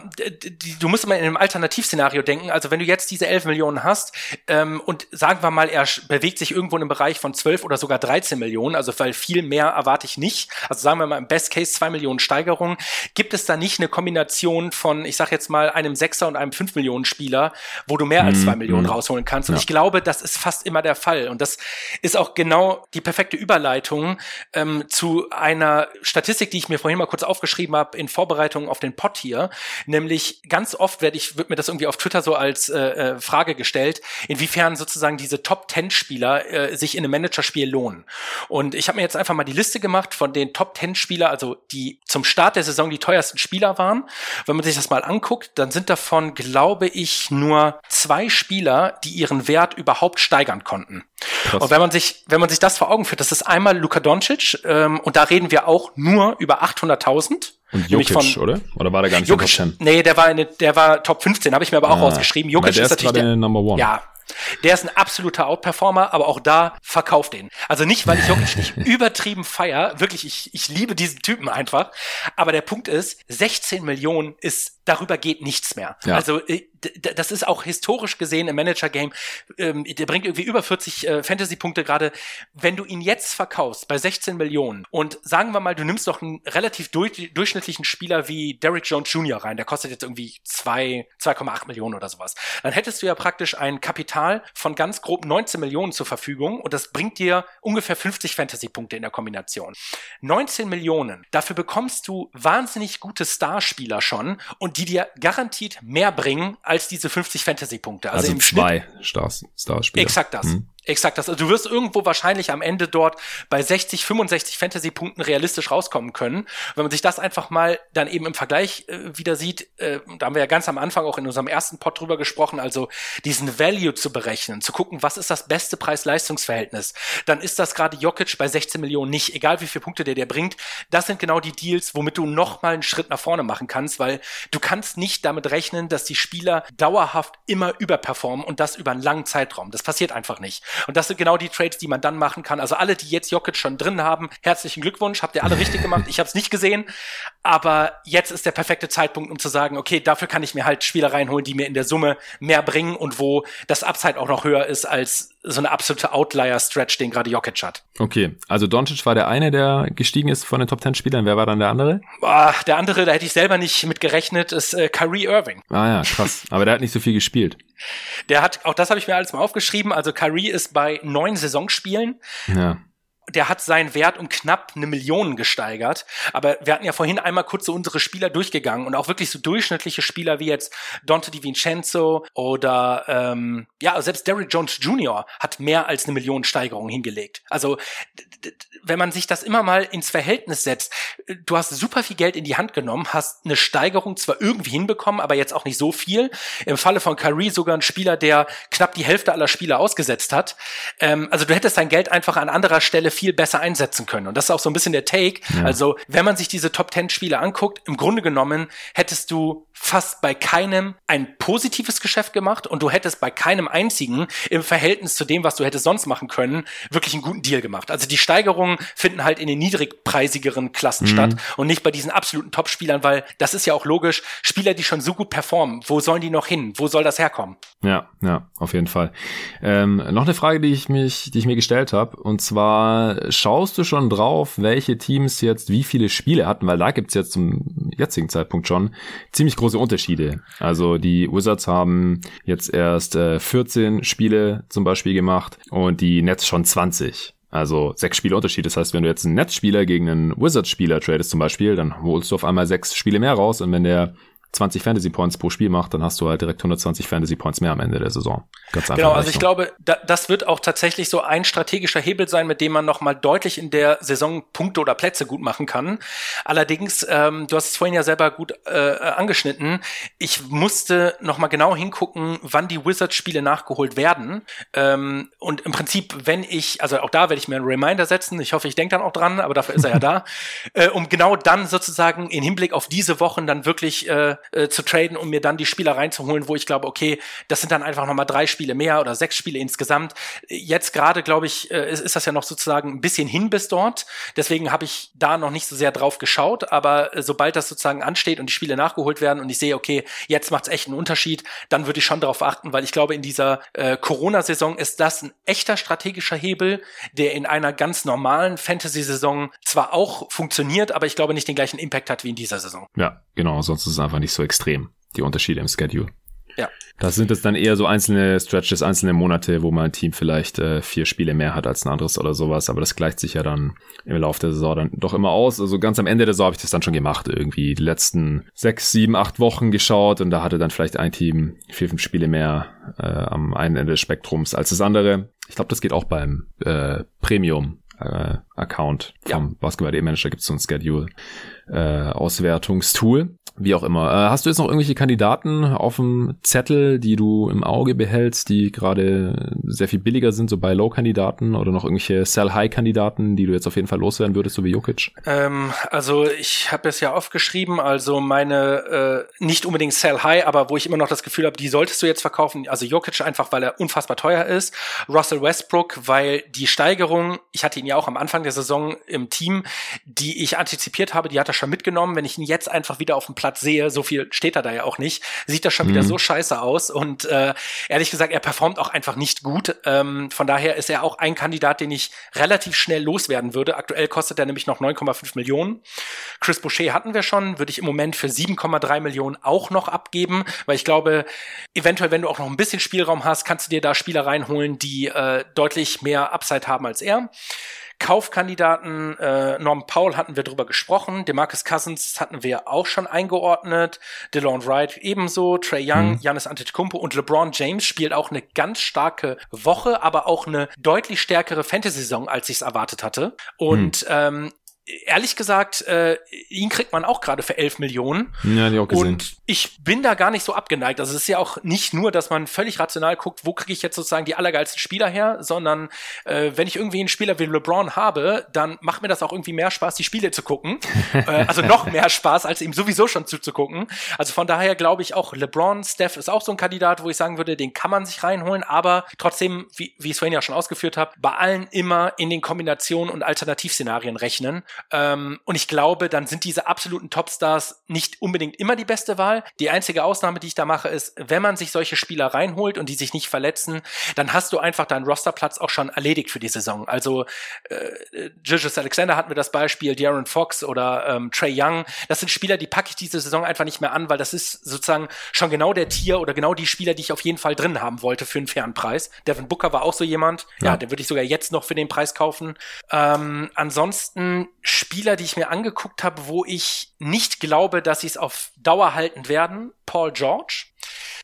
du musst immer in einem Alternativszenario denken. Also wenn du jetzt diese 11 Millionen hast ähm, und sagen wir mal, er bewegt sich irgendwo in einem Bereich von 12 oder sogar 13 Millionen, also weil viel mehr erwarte ich nicht. Also sagen wir mal im Best Case 2 Millionen Steigerung Steigerung. Gibt es da nicht eine Kombination von, ich sag jetzt mal, einem Sechser und einem 5 Millionen Spieler, wo du mehr als 2 mhm. Millionen mhm. rausholen kannst? Und ja. ich glaube, das ist fast immer der Fall. Und das ist auch genau die perfekte Überleitung ähm, zu einer Statistik, die ich mir vorhin mal kurz aufgeschrieben habe in Vorbereitung auf den Pod hier. Nämlich ganz oft werde ich, wird mir das irgendwie auf Twitter so als äh, äh Frage gestellt, inwiefern sozusagen diese Top 10 Spieler äh, sich in einem Managerspiel lohnen. Und ich habe mir jetzt einfach mal die Liste gemacht von den Top 10 Spieler, also die zum Start der Saison die teuersten Spieler waren. Wenn man sich das mal anguckt, dann sind davon, glaube ich, nur zwei Spieler, die ihren Wert überhaupt steigern konnten. Krass. Und wenn man sich, wenn man sich das vor Augen führt, das ist einmal Luka Doncic ähm, und da reden wir auch nur über 800.000. Und Jokic, von, oder? Oder war der gar nicht Jokic, Top 10? Nee, der war, eine, der war Top 15, habe ich mir aber auch ah, rausgeschrieben. Jokic der ist, natürlich der Number One. Ja, der ist ein absoluter Outperformer, aber auch da verkauft den. Also nicht, weil ich Jokic nicht übertrieben feier, wirklich, ich, ich liebe diesen Typen einfach. Aber der Punkt ist, 16 Millionen ist, darüber geht nichts mehr. Ja. Also äh, das ist auch historisch gesehen im Manager-Game, ähm, der bringt irgendwie über 40 äh, Fantasy-Punkte gerade. Wenn du ihn jetzt verkaufst bei 16 Millionen und sagen wir mal, du nimmst doch einen relativ durch, durchschnittlichen Spieler wie Derrick Jones Jr. rein, der kostet jetzt irgendwie 2,8 Millionen oder sowas, dann hättest du ja praktisch ein Kapital von ganz grob 19 Millionen zur Verfügung und das bringt dir ungefähr 50 Fantasy-Punkte in der Kombination. 19 Millionen, dafür bekommst du wahnsinnig gute Starspieler schon und die dir garantiert mehr bringen als diese 50 Fantasy-Punkte. Also, also im zwei Stars, Starspieler. Exakt das. Hm. Exakt das. Also du wirst irgendwo wahrscheinlich am Ende dort bei 60, 65 Fantasy-Punkten realistisch rauskommen können. Wenn man sich das einfach mal dann eben im Vergleich äh, wieder sieht, äh, da haben wir ja ganz am Anfang auch in unserem ersten Pod drüber gesprochen, also diesen Value zu berechnen, zu gucken, was ist das beste Preis-Leistungs-Verhältnis, dann ist das gerade Jokic bei 16 Millionen nicht, egal wie viele Punkte der dir bringt. Das sind genau die Deals, womit du noch mal einen Schritt nach vorne machen kannst, weil du kannst nicht damit rechnen, dass die Spieler dauerhaft immer überperformen und das über einen langen Zeitraum. Das passiert einfach nicht. Und das sind genau die Trades, die man dann machen kann. Also alle, die jetzt Jokic schon drin haben, herzlichen Glückwunsch, habt ihr alle richtig gemacht. Ich habe es nicht gesehen, aber jetzt ist der perfekte Zeitpunkt, um zu sagen, okay, dafür kann ich mir halt Spieler reinholen, die mir in der Summe mehr bringen und wo das Upside auch noch höher ist als so eine absolute Outlier-Stretch, den gerade Jokic hat. Okay, also Doncic war der eine, der gestiegen ist von den Top 10 Spielern. Wer war dann der andere? Boah, der andere, da hätte ich selber nicht mit gerechnet, ist äh, Kyrie Irving. Ah ja, krass. Aber der hat nicht so viel gespielt. Der hat, auch das habe ich mir alles mal aufgeschrieben. Also Kyrie ist bei neun Saisonspielen. Ja der hat seinen Wert um knapp eine Million gesteigert. Aber wir hatten ja vorhin einmal kurz so unsere Spieler durchgegangen und auch wirklich so durchschnittliche Spieler wie jetzt Dante DiVincenzo oder ähm, ja, selbst Derrick Jones Jr. hat mehr als eine Million Steigerung hingelegt. Also wenn man sich das immer mal ins Verhältnis setzt, du hast super viel Geld in die Hand genommen, hast eine Steigerung zwar irgendwie hinbekommen, aber jetzt auch nicht so viel. Im Falle von Kyrie sogar ein Spieler, der knapp die Hälfte aller Spieler ausgesetzt hat. Ähm, also du hättest dein Geld einfach an anderer Stelle viel besser einsetzen können. Und das ist auch so ein bisschen der Take. Ja. Also, wenn man sich diese Top 10 Spiele anguckt, im Grunde genommen hättest du fast bei keinem ein positives Geschäft gemacht und du hättest bei keinem einzigen im Verhältnis zu dem, was du hättest sonst machen können, wirklich einen guten Deal gemacht. Also die Steigerungen finden halt in den niedrigpreisigeren Klassen mhm. statt und nicht bei diesen absoluten Top-Spielern, weil das ist ja auch logisch. Spieler, die schon so gut performen, wo sollen die noch hin? Wo soll das herkommen? Ja, ja, auf jeden Fall. Ähm, noch eine Frage, die ich mich, die ich mir gestellt habe, und zwar schaust du schon drauf, welche Teams jetzt wie viele Spiele hatten, weil da gibt's jetzt zum jetzigen Zeitpunkt schon ziemlich große Unterschiede. Also die Wizards haben jetzt erst äh, 14 Spiele zum Beispiel gemacht und die Nets schon 20. Also sechs Spiele Unterschied. Das heißt, wenn du jetzt einen Netzspieler gegen einen Wizards-Spieler tradest zum Beispiel, dann holst du auf einmal sechs Spiele mehr raus und wenn der 20 Fantasy Points pro Spiel macht, dann hast du halt direkt 120 Fantasy Points mehr am Ende der Saison. Ganz einfach. Genau, also ich glaube, da, das wird auch tatsächlich so ein strategischer Hebel sein, mit dem man nochmal deutlich in der Saison Punkte oder Plätze gut machen kann. Allerdings, ähm, du hast es vorhin ja selber gut äh, angeschnitten. Ich musste nochmal genau hingucken, wann die Wizards-Spiele nachgeholt werden. Ähm, und im Prinzip, wenn ich, also auch da werde ich mir einen Reminder setzen. Ich hoffe, ich denke dann auch dran, aber dafür ist er ja da. Äh, um genau dann sozusagen in Hinblick auf diese Wochen dann wirklich äh, äh, zu traden, um mir dann die Spieler reinzuholen, wo ich glaube, okay, das sind dann einfach nochmal drei Spiele mehr oder sechs Spiele insgesamt. Jetzt gerade, glaube ich, äh, ist, ist das ja noch sozusagen ein bisschen hin bis dort. Deswegen habe ich da noch nicht so sehr drauf geschaut, aber äh, sobald das sozusagen ansteht und die Spiele nachgeholt werden und ich sehe, okay, jetzt macht es echt einen Unterschied, dann würde ich schon darauf achten, weil ich glaube, in dieser äh, Corona-Saison ist das ein echter strategischer Hebel, der in einer ganz normalen Fantasy-Saison zwar auch funktioniert, aber ich glaube nicht den gleichen Impact hat wie in dieser Saison. Ja, genau, sonst ist es einfach nicht so extrem, die Unterschiede im Schedule. Ja. Das sind es dann eher so einzelne Stretches, einzelne Monate, wo mein Team vielleicht äh, vier Spiele mehr hat als ein anderes oder sowas. Aber das gleicht sich ja dann im Laufe der Saison dann doch immer aus. Also ganz am Ende der Saison habe ich das dann schon gemacht. Irgendwie die letzten sechs, sieben, acht Wochen geschaut und da hatte dann vielleicht ein Team vier, fünf Spiele mehr äh, am einen Ende des Spektrums als das andere. Ich glaube, das geht auch beim äh, Premium äh, Account vom ja. Basketball Manager gibt es so ein Schedule äh, Auswertungstool. Wie auch immer. Äh, hast du jetzt noch irgendwelche Kandidaten auf dem Zettel, die du im Auge behältst, die gerade sehr viel billiger sind, so bei Low-Kandidaten oder noch irgendwelche Sell-High-Kandidaten, die du jetzt auf jeden Fall loswerden würdest, so wie Jokic? Ähm, also ich habe es ja aufgeschrieben, also meine äh, nicht unbedingt Sell-High, aber wo ich immer noch das Gefühl habe, die solltest du jetzt verkaufen. Also Jokic einfach, weil er unfassbar teuer ist. Russell Westbrook, weil die Steigerung, ich hatte ihn ja auch am Anfang der Saison im Team, die ich antizipiert habe, die hat er schon mitgenommen. Wenn ich ihn jetzt einfach wieder auf dem Platz sehe, so viel steht er da ja auch nicht, sieht das schon mhm. wieder so scheiße aus. Und äh, ehrlich gesagt, er performt auch einfach nicht gut. Ähm, von daher ist er auch ein Kandidat, den ich relativ schnell loswerden würde. Aktuell kostet er nämlich noch 9,5 Millionen. Chris Boucher hatten wir schon, würde ich im Moment für 7,3 Millionen auch noch abgeben, weil ich glaube, eventuell, wenn du auch noch ein bisschen Spielraum hast, kannst du dir da Spieler reinholen, die äh, deutlich mehr Upside haben als er. Kaufkandidaten, äh, Norman Powell hatten wir drüber gesprochen, Demarcus Cousins hatten wir auch schon eingeordnet, DeLon Wright ebenso, Trey Young, mhm. Antetokounmpo und LeBron James spielt auch eine ganz starke Woche, aber auch eine deutlich stärkere Fantasy-Saison, als ich es erwartet hatte. Und mhm. ähm, ehrlich gesagt, äh, ihn kriegt man auch gerade für 11 Millionen. Ja, die auch gesehen. Und ich bin da gar nicht so abgeneigt. Also es ist ja auch nicht nur, dass man völlig rational guckt, wo kriege ich jetzt sozusagen die allergeilsten Spieler her, sondern äh, wenn ich irgendwie einen Spieler wie LeBron habe, dann macht mir das auch irgendwie mehr Spaß, die Spiele zu gucken. äh, also noch mehr Spaß, als ihm sowieso schon zuzugucken. Also von daher glaube ich auch, LeBron, Steph ist auch so ein Kandidat, wo ich sagen würde, den kann man sich reinholen, aber trotzdem, wie, wie ich es vorhin ja schon ausgeführt habe, bei allen immer in den Kombinationen und Alternativszenarien rechnen. Ähm, und ich glaube, dann sind diese absoluten Topstars nicht unbedingt immer die beste Wahl. Die einzige Ausnahme, die ich da mache, ist, wenn man sich solche Spieler reinholt und die sich nicht verletzen, dann hast du einfach deinen Rosterplatz auch schon erledigt für die Saison. Also äh, Julius Alexander hatten wir das Beispiel, Darren Fox oder ähm, Trey Young. Das sind Spieler, die packe ich diese Saison einfach nicht mehr an, weil das ist sozusagen schon genau der Tier oder genau die Spieler, die ich auf jeden Fall drin haben wollte für einen fairen Preis. Devin Booker war auch so jemand. Ja, ja den würde ich sogar jetzt noch für den Preis kaufen. Ähm, ansonsten Spieler, die ich mir angeguckt habe, wo ich nicht glaube, dass sie es auf Dauer halten werden. Paul George.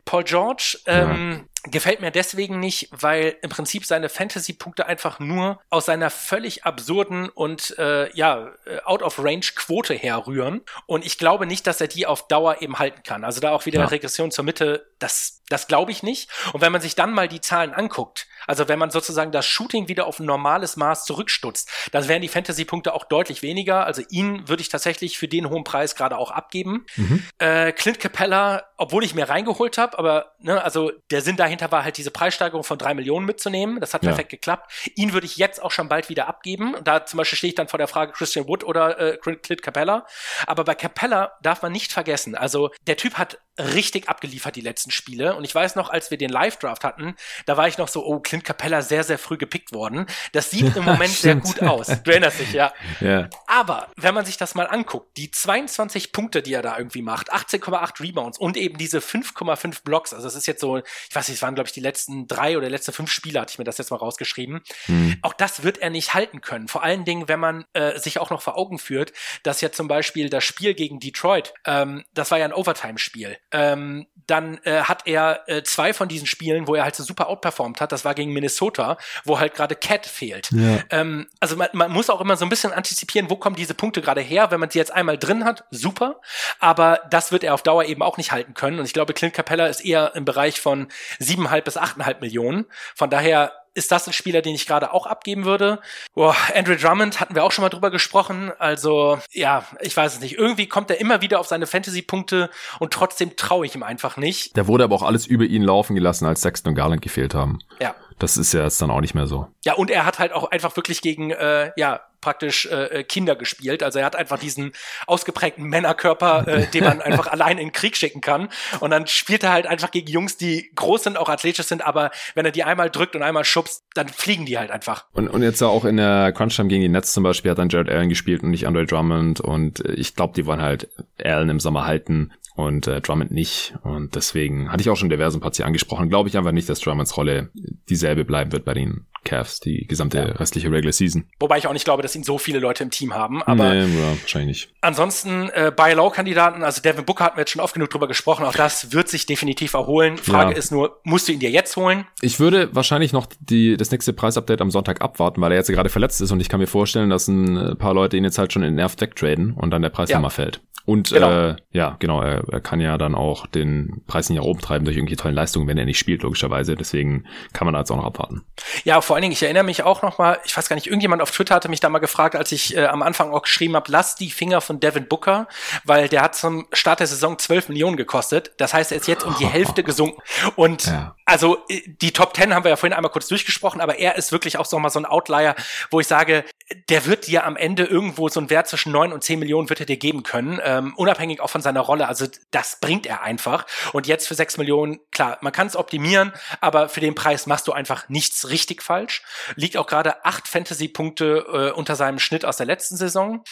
Paul George ähm, ja. gefällt mir deswegen nicht, weil im Prinzip seine Fantasy-Punkte einfach nur aus seiner völlig absurden und äh, ja äh, out of range Quote herrühren. Und ich glaube nicht, dass er die auf Dauer eben halten kann. Also da auch wieder ja. Regression zur Mitte. Das das glaube ich nicht. Und wenn man sich dann mal die Zahlen anguckt, also wenn man sozusagen das Shooting wieder auf ein normales Maß zurückstutzt, dann wären die Fantasy-Punkte auch deutlich weniger. Also ihn würde ich tatsächlich für den hohen Preis gerade auch abgeben. Mhm. Äh, Clint Capella, obwohl ich mir reingeholt habe, aber ne, also der Sinn dahinter war halt diese Preissteigerung von drei Millionen mitzunehmen. Das hat perfekt ja. geklappt. Ihn würde ich jetzt auch schon bald wieder abgeben. Da zum Beispiel stehe ich dann vor der Frage Christian Wood oder äh, Clint Capella. Aber bei Capella darf man nicht vergessen, also der Typ hat richtig abgeliefert die letzten Spiele. Und ich weiß noch, als wir den Live-Draft hatten, da war ich noch so, oh, Clint Capella sehr, sehr früh gepickt worden. Das sieht im Moment sehr gut aus. Du erinnerst dich, ja. ja. Aber wenn man sich das mal anguckt, die 22 Punkte, die er da irgendwie macht, 18,8 Rebounds und eben diese 5,5 Blocks, also das ist jetzt so, ich weiß nicht, es waren, glaube ich, die letzten drei oder letzte fünf Spiele, hatte ich mir das jetzt mal rausgeschrieben. Mhm. Auch das wird er nicht halten können. Vor allen Dingen, wenn man äh, sich auch noch vor Augen führt, dass ja zum Beispiel das Spiel gegen Detroit, ähm, das war ja ein Overtime-Spiel ähm, dann äh, hat er äh, zwei von diesen Spielen, wo er halt so super outperformt hat. Das war gegen Minnesota, wo halt gerade Cat fehlt. Ja. Ähm, also man, man muss auch immer so ein bisschen antizipieren, wo kommen diese Punkte gerade her. Wenn man sie jetzt einmal drin hat, super. Aber das wird er auf Dauer eben auch nicht halten können. Und ich glaube, Clint Capella ist eher im Bereich von siebeneinhalb bis achteinhalb Millionen. Von daher ist das ein Spieler, den ich gerade auch abgeben würde. Boah, Andrew Drummond hatten wir auch schon mal drüber gesprochen. Also, ja, ich weiß es nicht. Irgendwie kommt er immer wieder auf seine Fantasy-Punkte und trotzdem traue ich ihm einfach nicht. Der wurde aber auch alles über ihn laufen gelassen, als Sexton und Garland gefehlt haben. Ja. Das ist ja jetzt dann auch nicht mehr so. Ja, und er hat halt auch einfach wirklich gegen, äh, ja, praktisch äh, äh, Kinder gespielt. Also er hat einfach diesen ausgeprägten Männerkörper, äh, den man einfach allein in den Krieg schicken kann. Und dann spielt er halt einfach gegen Jungs, die groß sind, auch athletisch sind, aber wenn er die einmal drückt und einmal schubst, dann fliegen die halt einfach. Und, und jetzt auch in der Crunch-Time gegen die Nets zum Beispiel hat dann Jared Allen gespielt und nicht Andre Drummond. Und ich glaube, die wollen halt Allen im Sommer halten und äh, Drummond nicht. Und deswegen hatte ich auch schon diverse Partien angesprochen. Glaube ich einfach nicht, dass Drummonds Rolle dieselbe bleiben wird bei den Cavs, die gesamte ja. restliche Regular Season. Wobei ich auch nicht glaube, dass ihn so viele Leute im Team haben. Aber nee, ja, wahrscheinlich nicht. Ansonsten äh, Buy Low Kandidaten, also Devin Booker hatten wir jetzt schon oft genug drüber gesprochen. Auch das wird sich definitiv erholen. Frage ja. ist nur, musst du ihn dir jetzt holen? Ich würde wahrscheinlich noch die das nächste Preisupdate am Sonntag abwarten, weil er jetzt gerade verletzt ist und ich kann mir vorstellen, dass ein äh, paar Leute ihn jetzt halt schon in Nerv wegtraden und dann der Preis ja. nochmal fällt. Und genau. äh, ja, genau, er, er kann ja dann auch den Preis nicht nach oben treiben durch irgendwelche tollen Leistungen, wenn er nicht spielt, logischerweise. Deswegen kann man da jetzt auch noch abwarten. Ja, vor allen Dingen, ich erinnere mich auch noch mal, ich weiß gar nicht, irgendjemand auf Twitter hatte mich da mal gefragt, als ich äh, am Anfang auch geschrieben habe, lass die Finger von Devin Booker, weil der hat zum Start der Saison 12 Millionen gekostet. Das heißt, er ist jetzt um die Hälfte gesunken. Und ja. also äh, die Top 10 haben wir ja vorhin einmal kurz durchgesprochen, aber er ist wirklich auch so mal so ein Outlier, wo ich sage, der wird dir am Ende irgendwo so einen Wert zwischen 9 und 10 Millionen wird er dir geben können, ähm, unabhängig auch von seiner Rolle. Also das bringt er einfach. Und jetzt für 6 Millionen, klar, man kann es optimieren, aber für den Preis machst du einfach nichts richtig falsch. Liegt auch gerade acht Fantasy-Punkte äh, unter seinem Schnitt aus der letzten Saison.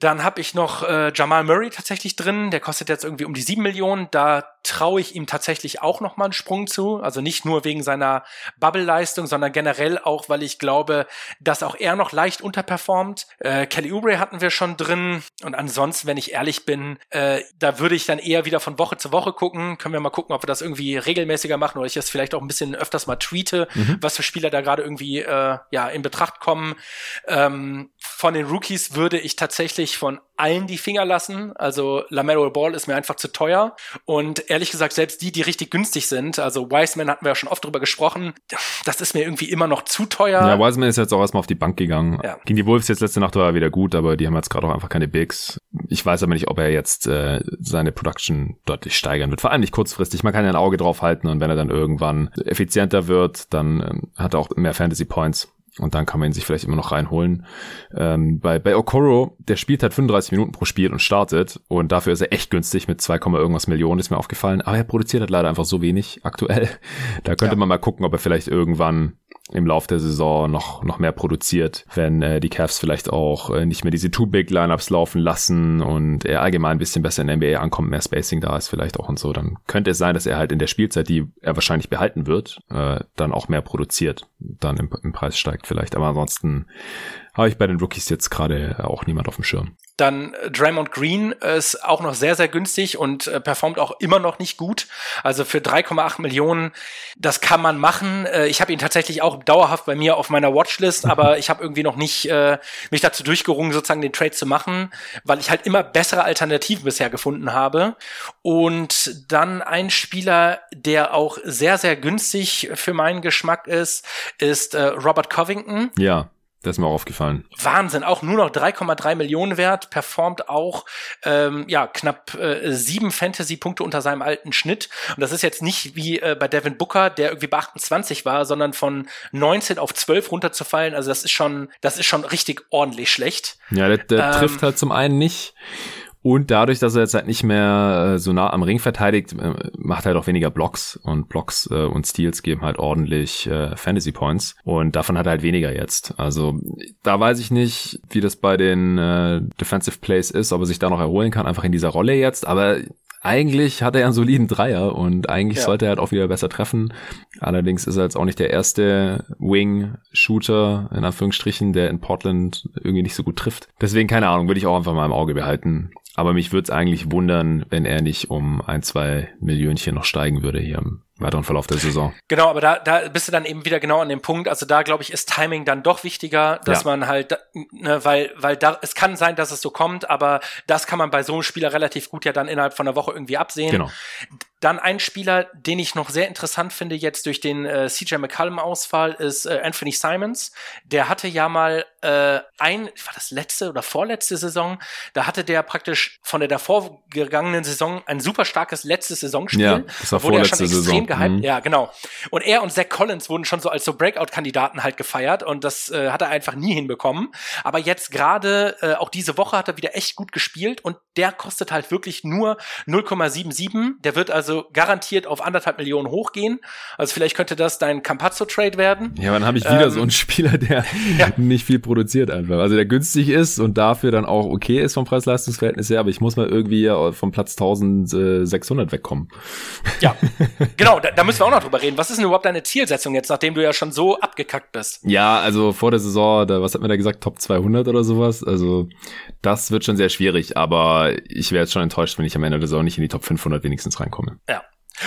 Dann habe ich noch äh, Jamal Murray tatsächlich drin. Der kostet jetzt irgendwie um die sieben Millionen. Da traue ich ihm tatsächlich auch noch mal einen Sprung zu. Also nicht nur wegen seiner Bubble-Leistung, sondern generell auch, weil ich glaube, dass auch er noch leicht unterperformt. Äh, Kelly Oubre hatten wir schon drin. Und ansonsten, wenn ich ehrlich bin, äh, da würde ich dann eher wieder von Woche zu Woche gucken. Können wir mal gucken, ob wir das irgendwie regelmäßiger machen oder ich das vielleicht auch ein bisschen öfters mal tweete, mhm. was für Spieler da gerade irgendwie äh, ja in Betracht kommen. Ähm, von den Rookies würde ich tatsächlich von allen die Finger lassen. Also LaMelo Ball ist mir einfach zu teuer. Und ehrlich gesagt, selbst die, die richtig günstig sind, also Wiseman hatten wir ja schon oft drüber gesprochen, das ist mir irgendwie immer noch zu teuer. Ja, Wiseman ist jetzt auch erstmal auf die Bank gegangen. Ja. Gegen die Wolves jetzt letzte Nacht war er wieder gut, aber die haben jetzt gerade auch einfach keine Bigs. Ich weiß aber nicht, ob er jetzt äh, seine Production deutlich steigern wird. Vor allem nicht kurzfristig. Man kann ja ein Auge drauf halten und wenn er dann irgendwann effizienter wird, dann ähm, hat er auch mehr Fantasy Points. Und dann kann man ihn sich vielleicht immer noch reinholen. Ähm, bei, bei Okoro, der spielt halt 35 Minuten pro Spiel und startet. Und dafür ist er echt günstig mit 2, irgendwas Millionen, ist mir aufgefallen. Aber er produziert halt leider einfach so wenig aktuell. Da könnte ja. man mal gucken, ob er vielleicht irgendwann im Lauf der Saison noch, noch mehr produziert, wenn äh, die Cavs vielleicht auch äh, nicht mehr diese Two-Big-Lineups laufen lassen und er allgemein ein bisschen besser in der NBA ankommt, mehr Spacing da ist vielleicht auch und so, dann könnte es sein, dass er halt in der Spielzeit, die er wahrscheinlich behalten wird, äh, dann auch mehr produziert, dann im, im Preis steigt vielleicht. Aber ansonsten habe ich bei den Rookies jetzt gerade auch niemand auf dem Schirm. Dann äh, Draymond Green ist auch noch sehr, sehr günstig und äh, performt auch immer noch nicht gut. Also für 3,8 Millionen, das kann man machen. Äh, ich habe ihn tatsächlich auch dauerhaft bei mir auf meiner Watchlist, aber ich habe irgendwie noch nicht äh, mich dazu durchgerungen, sozusagen den Trade zu machen, weil ich halt immer bessere Alternativen bisher gefunden habe. Und dann ein Spieler, der auch sehr, sehr günstig für meinen Geschmack ist, ist äh, Robert Covington. Ja. Das ist mir auch aufgefallen. Wahnsinn, auch nur noch 3,3 Millionen wert, performt auch ähm, ja knapp äh, sieben Fantasy-Punkte unter seinem alten Schnitt. Und das ist jetzt nicht wie äh, bei Devin Booker, der irgendwie bei 28 war, sondern von 19 auf 12 runterzufallen. Also das ist schon, das ist schon richtig ordentlich schlecht. Ja, der, der ähm, trifft halt zum einen nicht. Und dadurch, dass er jetzt halt nicht mehr äh, so nah am Ring verteidigt, äh, macht er halt auch weniger Blocks. Und Blocks äh, und Steals geben halt ordentlich äh, Fantasy Points. Und davon hat er halt weniger jetzt. Also da weiß ich nicht, wie das bei den äh, Defensive Plays ist, ob er sich da noch erholen kann, einfach in dieser Rolle jetzt. Aber eigentlich hat er einen soliden Dreier und eigentlich ja. sollte er halt auch wieder besser treffen. Allerdings ist er jetzt auch nicht der erste Wing-Shooter, in Anführungsstrichen, der in Portland irgendwie nicht so gut trifft. Deswegen, keine Ahnung, würde ich auch einfach mal im Auge behalten. Aber mich würde es eigentlich wundern, wenn er nicht um ein, zwei Millionchen noch steigen würde hier im weiteren Verlauf der Saison. Genau, aber da, da bist du dann eben wieder genau an dem Punkt. Also da glaube ich, ist Timing dann doch wichtiger, dass ja. man halt, ne, weil, weil da, es kann sein, dass es so kommt, aber das kann man bei so einem Spieler relativ gut ja dann innerhalb von einer Woche irgendwie absehen. Genau. Dann ein Spieler, den ich noch sehr interessant finde jetzt durch den äh, CJ McCallum-Ausfall, ist äh, Anthony Simons. Der hatte ja mal äh, ein, war das letzte oder vorletzte Saison, da hatte der praktisch von der davor gegangenen Saison ein super starkes letztes Saisonspiel. Ja, das war wurde vorletzte ja schon extrem Saison. gehypt. Mhm. Ja, genau. Und er und Zach Collins wurden schon so als so Breakout-Kandidaten halt gefeiert und das äh, hat er einfach nie hinbekommen. Aber jetzt gerade, äh, auch diese Woche hat er wieder echt gut gespielt und der kostet halt wirklich nur 0,77. Der wird also also garantiert auf anderthalb Millionen hochgehen. Also vielleicht könnte das dein Campazzo-Trade werden. Ja, dann habe ich wieder ähm, so einen Spieler, der ja. nicht viel produziert einfach. Also der günstig ist und dafür dann auch okay ist vom Preis-Leistungs-Verhältnis her, aber ich muss mal irgendwie vom Platz 1600 wegkommen. Ja, genau, da, da müssen wir auch noch drüber reden. Was ist denn überhaupt deine Zielsetzung jetzt, nachdem du ja schon so abgekackt bist? Ja, also vor der Saison, da, was hat man da gesagt, Top 200 oder sowas? Also das wird schon sehr schwierig, aber ich wäre jetzt schon enttäuscht, wenn ich am Ende der Saison nicht in die Top 500 wenigstens reinkomme. Ja.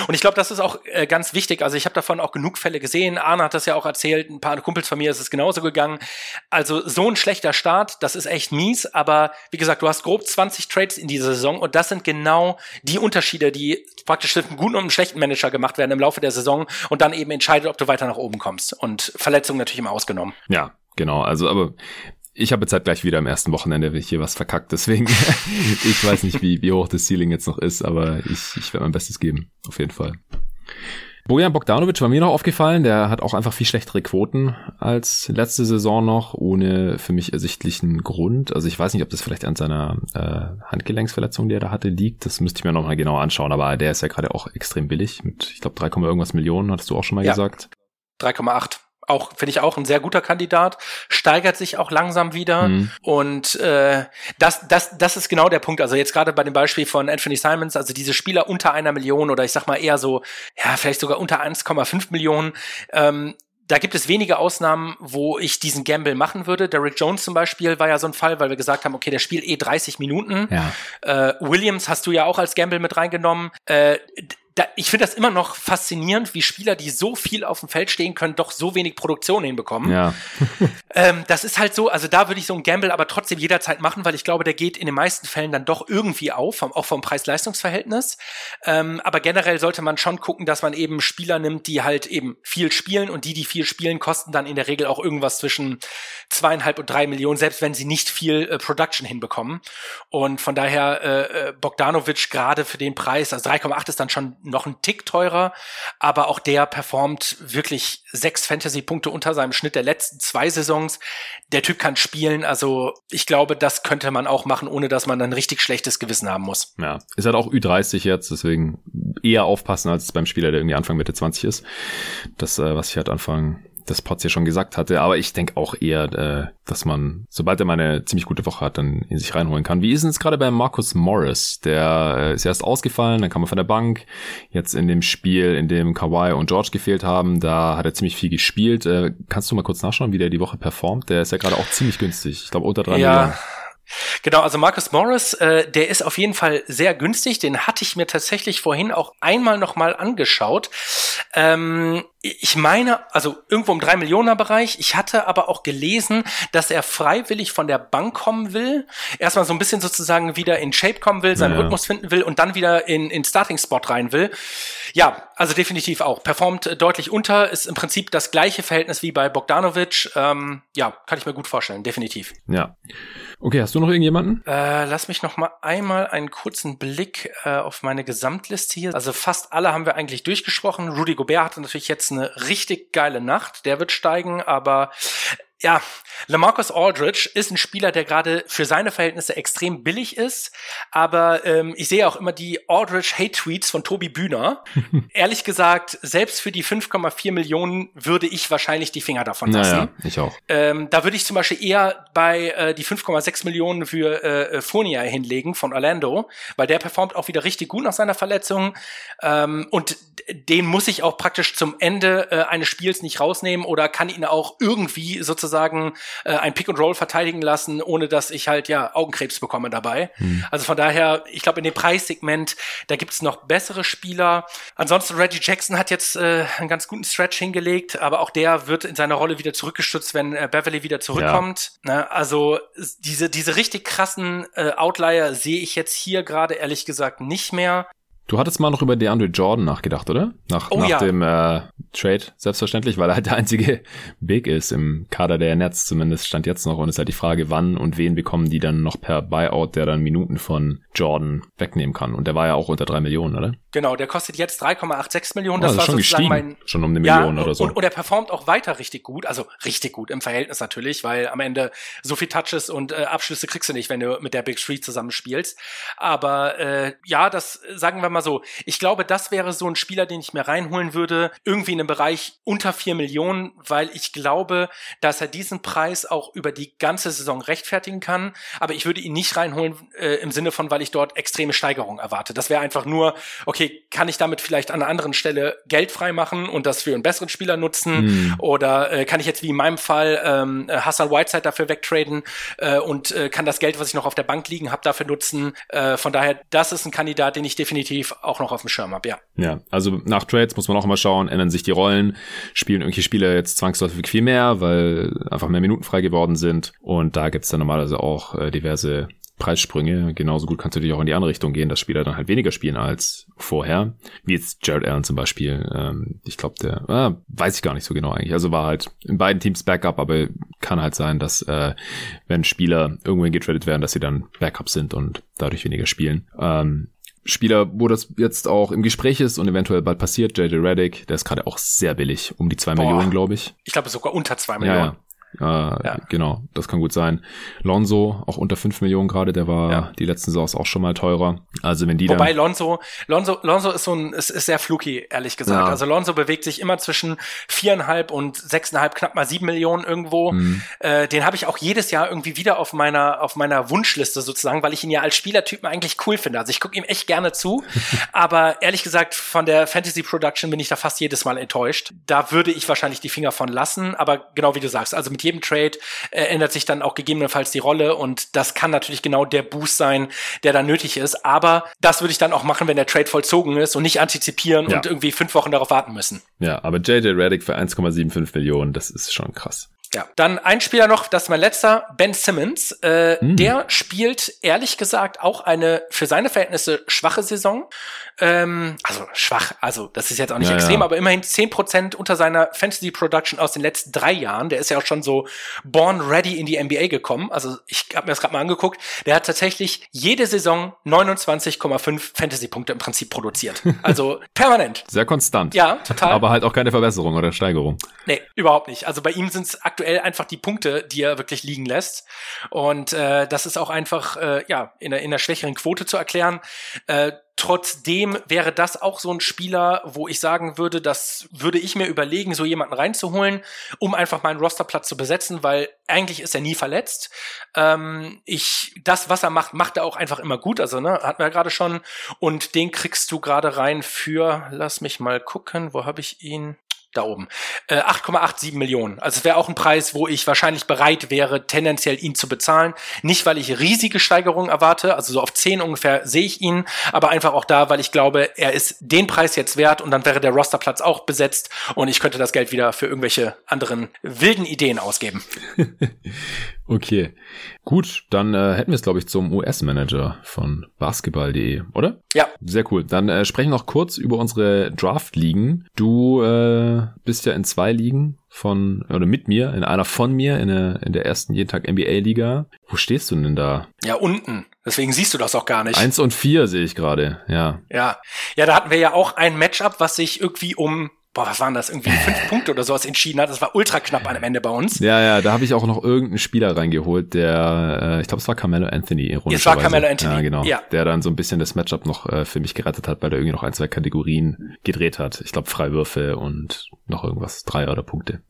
Und ich glaube, das ist auch äh, ganz wichtig. Also ich habe davon auch genug Fälle gesehen. Arne hat das ja auch erzählt. Ein paar Kumpels von mir ist es genauso gegangen. Also so ein schlechter Start, das ist echt mies. Aber wie gesagt, du hast grob 20 Trades in dieser Saison und das sind genau die Unterschiede, die praktisch mit einem guten und einem schlechten Manager gemacht werden im Laufe der Saison und dann eben entscheidet, ob du weiter nach oben kommst. Und Verletzungen natürlich immer ausgenommen. Ja, Genau, also aber ich habe jetzt halt gleich wieder am ersten Wochenende hier was verkackt, deswegen ich weiß nicht, wie, wie hoch das Ceiling jetzt noch ist, aber ich, ich werde mein Bestes geben, auf jeden Fall. Bojan Bogdanovic war mir noch aufgefallen, der hat auch einfach viel schlechtere Quoten als letzte Saison noch, ohne für mich ersichtlichen Grund. Also ich weiß nicht, ob das vielleicht an seiner äh, Handgelenksverletzung, die er da hatte, liegt. Das müsste ich mir nochmal genauer anschauen, aber der ist ja gerade auch extrem billig mit, ich glaube, 3, irgendwas Millionen, hattest du auch schon mal ja. gesagt. 3,8 auch finde ich auch ein sehr guter Kandidat, steigert sich auch langsam wieder mhm. und äh, das das das ist genau der Punkt. Also jetzt gerade bei dem Beispiel von Anthony Simons, also diese Spieler unter einer Million oder ich sag mal eher so ja vielleicht sogar unter 1,5 Millionen. Ähm, da gibt es wenige Ausnahmen, wo ich diesen Gamble machen würde. Derrick Jones zum Beispiel war ja so ein Fall, weil wir gesagt haben, okay, der spielt eh 30 Minuten. Ja. Äh, Williams hast du ja auch als Gamble mit reingenommen. Äh, da, ich finde das immer noch faszinierend, wie Spieler, die so viel auf dem Feld stehen können, doch so wenig Produktion hinbekommen. Ja. ähm, das ist halt so, also da würde ich so einen Gamble aber trotzdem jederzeit machen, weil ich glaube, der geht in den meisten Fällen dann doch irgendwie auf, auch vom Preis-Leistungs-Verhältnis. Ähm, aber generell sollte man schon gucken, dass man eben Spieler nimmt, die halt eben viel spielen und die, die viel spielen, kosten dann in der Regel auch irgendwas zwischen zweieinhalb und drei Millionen, selbst wenn sie nicht viel äh, Production hinbekommen. Und von daher äh, äh Bogdanovic gerade für den Preis, also 3,8 ist dann schon noch ein Tick teurer, aber auch der performt wirklich sechs Fantasy-Punkte unter seinem Schnitt der letzten zwei Saisons. Der Typ kann spielen, also ich glaube, das könnte man auch machen, ohne dass man ein richtig schlechtes Gewissen haben muss. Ja, ist halt auch Ü30 jetzt, deswegen eher aufpassen als beim Spieler, der irgendwie Anfang Mitte 20 ist. Das, äh, was ich halt Anfang das Potts ja schon gesagt hatte, aber ich denke auch eher, äh, dass man, sobald er mal eine ziemlich gute Woche hat, dann in sich reinholen kann. Wie ist es gerade bei Marcus Morris? Der äh, ist erst ausgefallen, dann kam er von der Bank. Jetzt in dem Spiel, in dem Kawhi und George gefehlt haben, da hat er ziemlich viel gespielt. Äh, kannst du mal kurz nachschauen, wie der die Woche performt? Der ist ja gerade auch ziemlich günstig. Ich glaube unter drei ja. Millionen. Genau, also Marcus Morris, äh, der ist auf jeden Fall sehr günstig. Den hatte ich mir tatsächlich vorhin auch einmal nochmal angeschaut. Ähm, ich meine, also irgendwo im 3 Millionen Bereich. Ich hatte aber auch gelesen, dass er freiwillig von der Bank kommen will. Erstmal so ein bisschen sozusagen wieder in Shape kommen will, seinen ja. Rhythmus finden will und dann wieder in, in Starting Spot rein will. Ja, also definitiv auch. Performt deutlich unter, ist im Prinzip das gleiche Verhältnis wie bei Bogdanovic. Ähm, ja, kann ich mir gut vorstellen, definitiv. Ja. Okay, hast du noch irgendjemanden? Äh, lass mich noch mal einmal einen kurzen Blick äh, auf meine Gesamtliste hier. Also fast alle haben wir eigentlich durchgesprochen. Rudy Gobert hatte natürlich jetzt eine richtig geile Nacht. Der wird steigen, aber ja, Lamarcus Aldridge ist ein Spieler, der gerade für seine Verhältnisse extrem billig ist, aber ähm, ich sehe auch immer die Aldridge-Hate-Tweets von Tobi Bühner. Ehrlich gesagt, selbst für die 5,4 Millionen würde ich wahrscheinlich die Finger davon lassen. Naja, ich auch. Ähm, da würde ich zum Beispiel eher bei äh, die 5,6 Millionen für äh, Fournier hinlegen von Orlando, weil der performt auch wieder richtig gut nach seiner Verletzung ähm, und den muss ich auch praktisch zum Ende äh, eines Spiels nicht rausnehmen oder kann ihn auch irgendwie sozusagen äh, ein Pick and Roll verteidigen lassen, ohne dass ich halt ja Augenkrebs bekomme dabei. Hm. Also von daher, ich glaube in dem Preissegment, da gibt's noch bessere Spieler. Ansonsten Reggie Jackson hat jetzt äh, einen ganz guten Stretch hingelegt, aber auch der wird in seiner Rolle wieder zurückgestützt, wenn äh, Beverly wieder zurückkommt. Ja. Ne? Also diese diese richtig krassen äh, Outlier sehe ich jetzt hier gerade ehrlich gesagt nicht mehr. Du hattest mal noch über DeAndre Jordan nachgedacht, oder? Nach, oh, nach ja. dem äh, Trade, selbstverständlich, weil er halt der einzige Big ist im Kader der Nets, zumindest stand jetzt noch. Und es ist halt die Frage, wann und wen bekommen die dann noch per Buyout, der dann Minuten von Jordan wegnehmen kann. Und der war ja auch unter drei Millionen, oder? Genau, der kostet jetzt 3,86 Millionen. Das oh, das war schon sozusagen mein, schon um eine Million ja, oder so. Und, und er performt auch weiter richtig gut, also richtig gut im Verhältnis natürlich, weil am Ende so viel Touches und äh, Abschlüsse kriegst du nicht, wenn du mit der Big Street zusammenspielst. Aber äh, ja, das sagen wir mal so. Ich glaube, das wäre so ein Spieler, den ich mir reinholen würde, irgendwie in einem Bereich unter vier Millionen, weil ich glaube, dass er diesen Preis auch über die ganze Saison rechtfertigen kann. Aber ich würde ihn nicht reinholen äh, im Sinne von, weil ich dort extreme Steigerungen erwarte. Das wäre einfach nur, okay, kann ich damit vielleicht an einer anderen Stelle Geld freimachen und das für einen besseren Spieler nutzen? Mhm. Oder äh, kann ich jetzt wie in meinem Fall ähm, Hassan Whiteside dafür wegtraden äh, und äh, kann das Geld, was ich noch auf der Bank liegen habe, dafür nutzen? Äh, von daher, das ist ein Kandidat, den ich definitiv auch noch noch auf dem Schirm habe, ja. Ja, also nach Trades muss man auch immer schauen, ändern sich die Rollen, spielen irgendwelche Spieler jetzt zwangsläufig viel mehr, weil einfach mehr Minuten frei geworden sind. Und da gibt's dann normalerweise auch äh, diverse Preissprünge. Genauso gut kannst du natürlich auch in die andere Richtung gehen, dass Spieler dann halt weniger spielen als vorher. Wie jetzt Jared Allen zum Beispiel. Ähm, ich glaube, der äh, weiß ich gar nicht so genau eigentlich. Also war halt in beiden Teams Backup, aber kann halt sein, dass äh, wenn Spieler irgendwohin getradet werden, dass sie dann Backup sind und dadurch weniger spielen. Ähm, Spieler, wo das jetzt auch im Gespräch ist und eventuell bald passiert, JJ Reddick, der ist gerade auch sehr billig, um die zwei Millionen, glaube ich. Ich glaube sogar unter zwei Millionen. Ja, ja. Äh, ja. Genau, das kann gut sein. Lonzo, auch unter 5 Millionen gerade, der war ja. die letzten Saisons auch schon mal teurer. Also wenn die Wobei Lonzo, Lonzo, Lonzo ist so ein, ist, ist sehr fluky, ehrlich gesagt. Ja. Also Lonzo bewegt sich immer zwischen viereinhalb und sechseinhalb, knapp mal sieben Millionen irgendwo. Mhm. Äh, den habe ich auch jedes Jahr irgendwie wieder auf meiner, auf meiner Wunschliste sozusagen, weil ich ihn ja als Spielertypen eigentlich cool finde. Also ich gucke ihm echt gerne zu. aber ehrlich gesagt, von der Fantasy Production bin ich da fast jedes Mal enttäuscht. Da würde ich wahrscheinlich die Finger von lassen. Aber genau wie du sagst, also mit jedem Trade äh, ändert sich dann auch gegebenenfalls die Rolle und das kann natürlich genau der Boost sein, der da nötig ist. Aber das würde ich dann auch machen, wenn der Trade vollzogen ist und nicht antizipieren ja. und irgendwie fünf Wochen darauf warten müssen. Ja, aber JJ Reddick für 1,75 Millionen, das ist schon krass. Ja, dann ein Spieler noch, das ist mein letzter, Ben Simmons. Äh, mm. Der spielt ehrlich gesagt auch eine für seine Verhältnisse schwache Saison. Ähm, also schwach, also das ist jetzt auch nicht ja, extrem, ja. aber immerhin zehn Prozent unter seiner Fantasy Production aus den letzten drei Jahren. Der ist ja auch schon so born ready in die NBA gekommen. Also ich habe mir das gerade mal angeguckt. Der hat tatsächlich jede Saison 29,5 Fantasy-Punkte im Prinzip produziert. Also permanent. Sehr konstant. Ja, total. Aber halt auch keine Verbesserung oder Steigerung. Nee, überhaupt nicht. Also bei ihm sind es aktuell einfach die Punkte, die er wirklich liegen lässt. Und äh, das ist auch einfach äh, ja in der, in der schwächeren Quote zu erklären. Äh, Trotzdem wäre das auch so ein Spieler, wo ich sagen würde, das würde ich mir überlegen, so jemanden reinzuholen, um einfach meinen Rosterplatz zu besetzen, weil eigentlich ist er nie verletzt. Ähm, ich, das, was er macht, macht er auch einfach immer gut. Also, ne, hatten wir ja gerade schon. Und den kriegst du gerade rein für, lass mich mal gucken, wo habe ich ihn? Da oben. Äh, 8,87 Millionen. Also es wäre auch ein Preis, wo ich wahrscheinlich bereit wäre, tendenziell ihn zu bezahlen. Nicht, weil ich riesige Steigerungen erwarte, also so auf 10 ungefähr sehe ich ihn, aber einfach auch da, weil ich glaube, er ist den Preis jetzt wert und dann wäre der Rosterplatz auch besetzt und ich könnte das Geld wieder für irgendwelche anderen wilden Ideen ausgeben. Okay, gut, dann äh, hätten wir es, glaube ich, zum US-Manager von basketball.de, oder? Ja. Sehr cool. Dann äh, sprechen wir noch kurz über unsere Draft-Ligen. Du äh, bist ja in zwei Ligen von, oder mit mir, in einer von mir, in der, in der ersten jeden Tag NBA-Liga. Wo stehst du denn da? Ja, unten. Deswegen siehst du das auch gar nicht. Eins und vier sehe ich gerade, ja. Ja. Ja, da hatten wir ja auch ein Matchup, was sich irgendwie um boah, was waren das, irgendwie fünf Punkte oder sowas entschieden hat. Das war ultra knapp am Ende bei uns. Ja, ja, da habe ich auch noch irgendeinen Spieler reingeholt, der, äh, ich glaube, es war Carmelo Anthony. Es war Carmelo Anthony. Ja, genau. Ja. Der dann so ein bisschen das Matchup noch äh, für mich gerettet hat, weil er irgendwie noch ein, zwei Kategorien gedreht hat. Ich glaube, Freiwürfe und noch irgendwas, Dreier oder Punkte.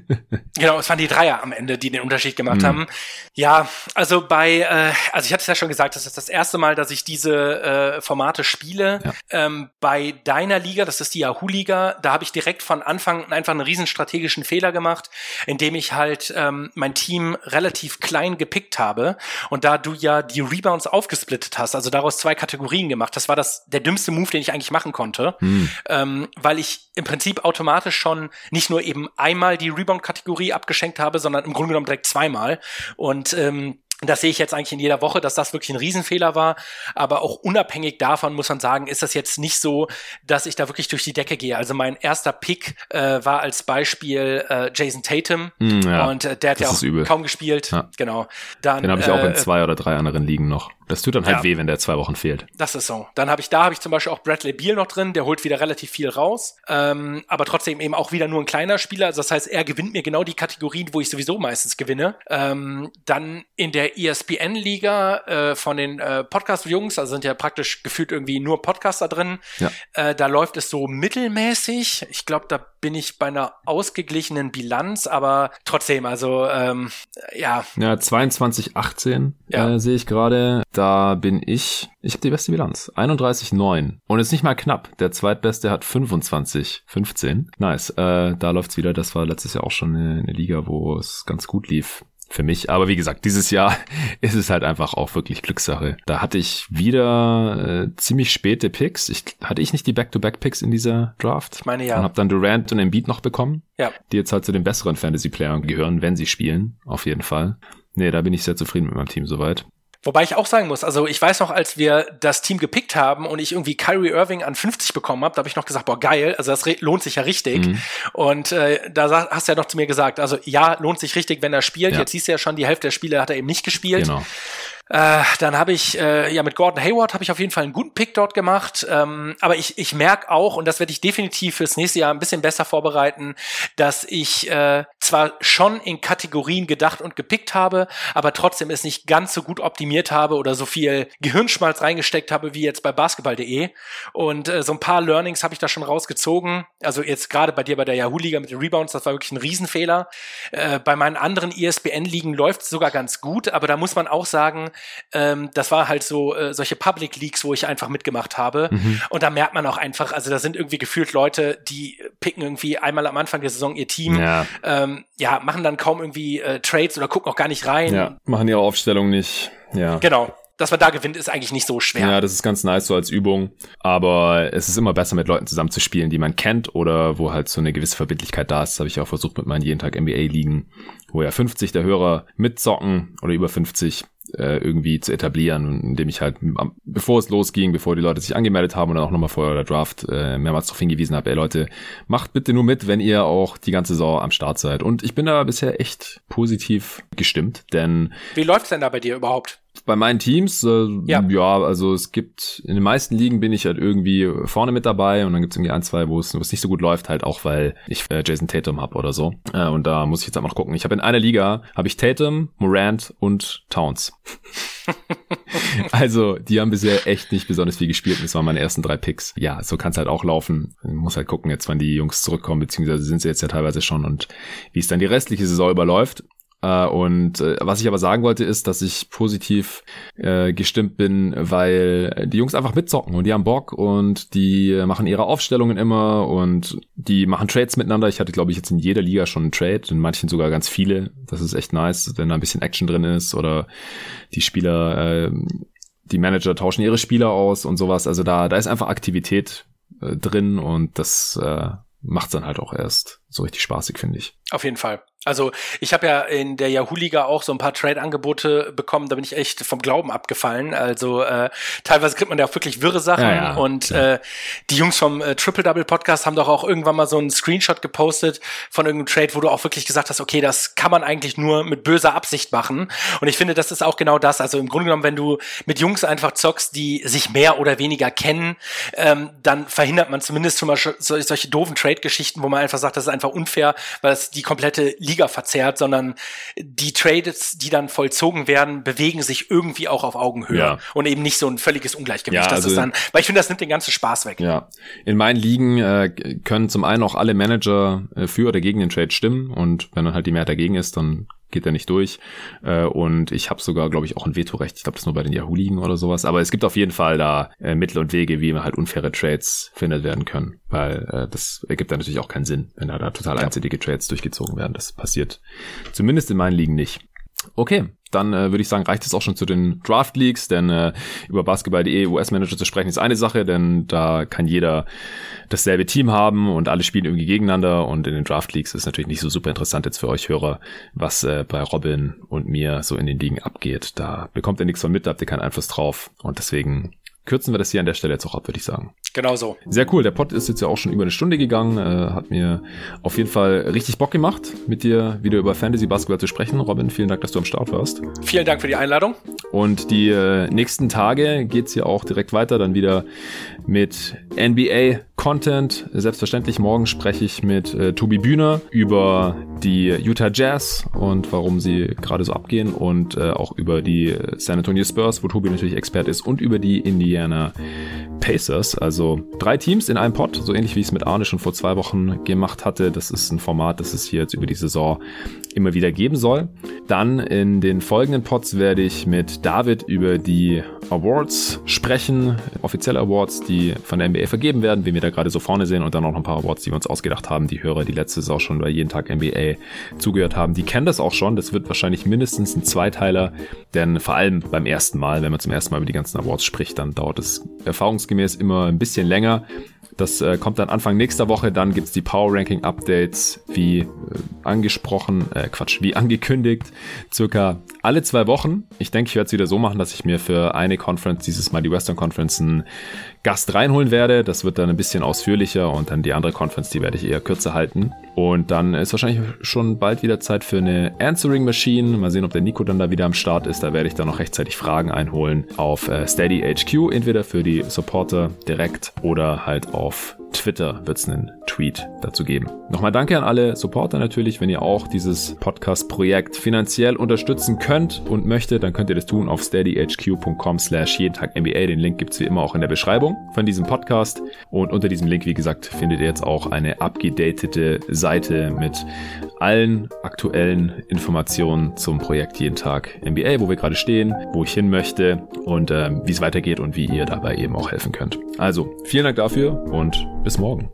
genau, es waren die Dreier am Ende, die den Unterschied gemacht mhm. haben. Ja, also bei, äh, also ich hatte es ja schon gesagt, das ist das erste Mal, dass ich diese äh, Formate spiele. Ja. Ähm, bei deiner Liga, das ist die Yahoo-Liga, da habe ich direkt von Anfang einfach einen riesen strategischen Fehler gemacht, indem ich halt ähm, mein Team relativ klein gepickt habe und da du ja die Rebounds aufgesplittet hast, also daraus zwei Kategorien gemacht, das war das der dümmste Move, den ich eigentlich machen konnte, hm. ähm, weil ich im Prinzip automatisch schon nicht nur eben einmal die Rebound-Kategorie abgeschenkt habe, sondern im Grunde genommen direkt zweimal und ähm, das sehe ich jetzt eigentlich in jeder Woche, dass das wirklich ein Riesenfehler war. Aber auch unabhängig davon muss man sagen, ist das jetzt nicht so, dass ich da wirklich durch die Decke gehe. Also mein erster Pick äh, war als Beispiel äh, Jason Tatum mm, ja, und äh, der hat ja auch kaum gespielt. Ja. Genau. Dann, Den habe ich auch in äh, zwei oder drei anderen Ligen noch. Das tut dann halt ja, weh, wenn der zwei Wochen fehlt. Das ist so. Dann habe ich da habe ich zum Beispiel auch Bradley Beal noch drin, der holt wieder relativ viel raus, ähm, aber trotzdem eben auch wieder nur ein kleiner Spieler. Also das heißt, er gewinnt mir genau die Kategorien, wo ich sowieso meistens gewinne. Ähm, dann in der ESPN-Liga äh, von den äh, Podcast-Jungs, also sind ja praktisch gefühlt irgendwie nur Podcaster drin. Ja. Äh, da läuft es so mittelmäßig. Ich glaube, da bin ich bei einer ausgeglichenen Bilanz, aber trotzdem, also ähm, ja. Ja, 22, 18 ja. Äh, sehe ich gerade. Da bin ich, ich habe die beste Bilanz. 31,9. Und ist nicht mal knapp. Der zweitbeste hat 25, 15. Nice. Äh, da läuft's wieder. Das war letztes Jahr auch schon eine, eine Liga, wo es ganz gut lief für mich. Aber wie gesagt, dieses Jahr ist es halt einfach auch wirklich Glückssache. Da hatte ich wieder äh, ziemlich späte Picks. Ich, hatte ich nicht die Back-to-Back-Picks in dieser Draft? Ich meine ja. Und habe dann Durant und Embiid noch bekommen. Ja. Die jetzt halt zu den besseren Fantasy-Playern gehören, wenn sie spielen. Auf jeden Fall. Nee, da bin ich sehr zufrieden mit meinem Team soweit. Wobei ich auch sagen muss, also ich weiß noch, als wir das Team gepickt haben und ich irgendwie Kyrie Irving an 50 bekommen habe, da habe ich noch gesagt, boah, geil, also das lohnt sich ja richtig. Mhm. Und äh, da hast du ja noch zu mir gesagt, also ja, lohnt sich richtig, wenn er spielt. Ja. Jetzt siehst du ja schon, die Hälfte der Spiele hat er eben nicht gespielt. Genau. Äh, dann habe ich, äh, ja, mit Gordon Hayward habe ich auf jeden Fall einen guten Pick dort gemacht. Ähm, aber ich, ich merke auch, und das werde ich definitiv fürs nächste Jahr ein bisschen besser vorbereiten, dass ich äh, zwar schon in Kategorien gedacht und gepickt habe, aber trotzdem es nicht ganz so gut optimiert habe oder so viel Gehirnschmalz reingesteckt habe wie jetzt bei basketball.de. Und äh, so ein paar Learnings habe ich da schon rausgezogen. Also jetzt gerade bei dir bei der Yahoo-Liga mit den Rebounds, das war wirklich ein Riesenfehler. Äh, bei meinen anderen ESPN-Ligen läuft es sogar ganz gut, aber da muss man auch sagen, ähm, das war halt so äh, solche Public Leaks, wo ich einfach mitgemacht habe. Mhm. Und da merkt man auch einfach, also da sind irgendwie gefühlt Leute, die picken irgendwie einmal am Anfang der Saison ihr Team, ja, ähm, ja machen dann kaum irgendwie äh, Trades oder gucken auch gar nicht rein. Ja, machen ihre Aufstellung nicht. Ja. Genau dass man da gewinnt, ist eigentlich nicht so schwer. Ja, das ist ganz nice so als Übung. Aber es ist immer besser, mit Leuten zusammen zu spielen, die man kennt oder wo halt so eine gewisse Verbindlichkeit da ist. Das habe ich auch versucht mit meinen jeden Tag NBA-Ligen, wo ja 50 der Hörer mitzocken oder über 50 äh, irgendwie zu etablieren, indem ich halt, bevor es losging, bevor die Leute sich angemeldet haben und dann auch nochmal vor der Draft äh, mehrmals darauf hingewiesen habe, ey Leute, macht bitte nur mit, wenn ihr auch die ganze Saison am Start seid. Und ich bin da bisher echt positiv gestimmt, denn... Wie läuft's denn da bei dir überhaupt? Bei meinen Teams, äh, ja. ja, also es gibt, in den meisten Ligen bin ich halt irgendwie vorne mit dabei und dann gibt es irgendwie ein, zwei, wo es, nicht so gut läuft, halt auch, weil ich äh, Jason Tatum habe oder so. Äh, und da muss ich jetzt einfach noch gucken. Ich habe in einer Liga, habe ich Tatum, Morant und Towns. also, die haben bisher echt nicht besonders viel gespielt. Das waren meine ersten drei Picks. Ja, so kann es halt auch laufen. Man muss halt gucken, jetzt wann die Jungs zurückkommen, beziehungsweise sind sie jetzt ja teilweise schon und wie es dann die restliche Saison überläuft. Äh, und äh, was ich aber sagen wollte, ist, dass ich positiv äh, gestimmt bin, weil die Jungs einfach mitzocken und die haben Bock und die machen ihre Aufstellungen immer und die machen Trades miteinander. Ich hatte, glaube ich, jetzt in jeder Liga schon einen Trade, in manchen sogar ganz viele. Das ist echt nice, wenn da ein bisschen Action drin ist oder die Spieler, die Manager tauschen ihre Spieler aus und sowas. Also da, da ist einfach Aktivität drin und das äh, macht dann halt auch erst so richtig spaßig, finde ich. Auf jeden Fall. Also ich habe ja in der Yahoo-Liga auch so ein paar Trade-Angebote bekommen, da bin ich echt vom Glauben abgefallen. Also äh, teilweise kriegt man ja auch wirklich wirre Sachen. Ja, ja, und ja. Äh, die Jungs vom äh, Triple Double Podcast haben doch auch irgendwann mal so einen Screenshot gepostet von irgendeinem Trade, wo du auch wirklich gesagt hast, okay, das kann man eigentlich nur mit böser Absicht machen. Und ich finde, das ist auch genau das. Also im Grunde genommen, wenn du mit Jungs einfach zockst, die sich mehr oder weniger kennen, ähm, dann verhindert man zumindest schon mal solche doofen Trade-Geschichten, wo man einfach sagt, das ist einfach unfair, weil es die komplette Liga Liga verzerrt, sondern die Trades, die dann vollzogen werden, bewegen sich irgendwie auch auf Augenhöhe ja. und eben nicht so ein völliges Ungleichgewicht. Ja, das also, ist dann, weil ich finde, das nimmt den ganzen Spaß weg. Ja, in meinen Ligen äh, können zum einen auch alle Manager äh, für oder gegen den Trade stimmen und wenn dann halt die Mehrheit dagegen ist, dann geht er nicht durch. Äh, und ich habe sogar, glaube ich, auch ein Vetorecht. Ich glaube, das nur bei den Yahoo-Ligen oder sowas. Aber es gibt auf jeden Fall da äh, Mittel und Wege, wie man halt unfaire Trades findet werden können. Weil äh, das ergibt dann natürlich auch keinen Sinn, wenn da, da total einzellige Trades durchgezogen werden. Das passiert zumindest in meinen Ligen nicht. Okay, dann äh, würde ich sagen, reicht es auch schon zu den Draft Leagues, denn äh, über Basketball.de US-Manager zu sprechen ist eine Sache, denn da kann jeder dasselbe Team haben und alle spielen irgendwie gegeneinander und in den Draft Leagues ist natürlich nicht so super interessant jetzt für euch Hörer, was äh, bei Robin und mir so in den Ligen abgeht. Da bekommt ihr nichts von mit, da habt ihr keinen Einfluss drauf und deswegen kürzen wir das hier an der Stelle jetzt auch ab, würde ich sagen. Genau so. Sehr cool. Der Pod ist jetzt ja auch schon über eine Stunde gegangen. Äh, hat mir auf jeden Fall richtig Bock gemacht, mit dir wieder über Fantasy Basketball zu sprechen. Robin, vielen Dank, dass du am Start warst. Vielen Dank für die Einladung. Und die äh, nächsten Tage geht's hier auch direkt weiter, dann wieder mit NBA Content. Selbstverständlich morgen spreche ich mit äh, Tobi Bühner über die Utah Jazz und warum sie gerade so abgehen und äh, auch über die San Antonio Spurs, wo Tobi natürlich Expert ist und über die Indiana Pacers. Also drei Teams in einem Pod, so ähnlich wie ich es mit Arne schon vor zwei Wochen gemacht hatte. Das ist ein Format, das es hier jetzt über die Saison immer wieder geben soll. Dann in den folgenden Pods werde ich mit David über die Awards sprechen, offizielle Awards, die von der NBA vergeben werden, wie wir da gerade so vorne sehen und dann auch noch ein paar Awards, die wir uns ausgedacht haben. Die Hörer, die letzte Saison schon bei jeden Tag NBA zugehört haben, die kennen das auch schon. Das wird wahrscheinlich mindestens ein Zweiteiler, denn vor allem beim ersten Mal, wenn man zum ersten Mal über die ganzen Awards spricht, dann dauert es erfahrungsgemäß immer ein bisschen länger. Das äh, kommt dann Anfang nächster Woche. Dann gibt's die Power Ranking Updates, wie äh, angesprochen, äh, Quatsch, wie angekündigt, circa alle zwei Wochen. Ich denke, ich werde es wieder so machen, dass ich mir für eine Conference, dieses Mal die Western Conference, einen Gast reinholen werde. Das wird dann ein bisschen ausführlicher und dann die andere Conference, die werde ich eher kürzer halten. Und dann ist wahrscheinlich schon bald wieder Zeit für eine Answering Machine. Mal sehen, ob der Nico dann da wieder am Start ist. Da werde ich dann noch rechtzeitig Fragen einholen auf äh, Steady HQ, entweder für die Supporter direkt oder halt auf Twitter wird es einen Tweet dazu geben. Nochmal danke an alle Supporter natürlich. Wenn ihr auch dieses Podcast-Projekt finanziell unterstützen könnt und möchtet, dann könnt ihr das tun auf steadyhq.com slash jeden Tag NBA. Den Link gibt es wie immer auch in der Beschreibung von diesem Podcast. Und unter diesem Link, wie gesagt, findet ihr jetzt auch eine abgedatete Seite mit allen aktuellen Informationen zum Projekt jeden Tag NBA, wo wir gerade stehen, wo ich hin möchte und äh, wie es weitergeht und wie ihr dabei eben auch helfen könnt. Also, vielen Dank dafür und bis morgen.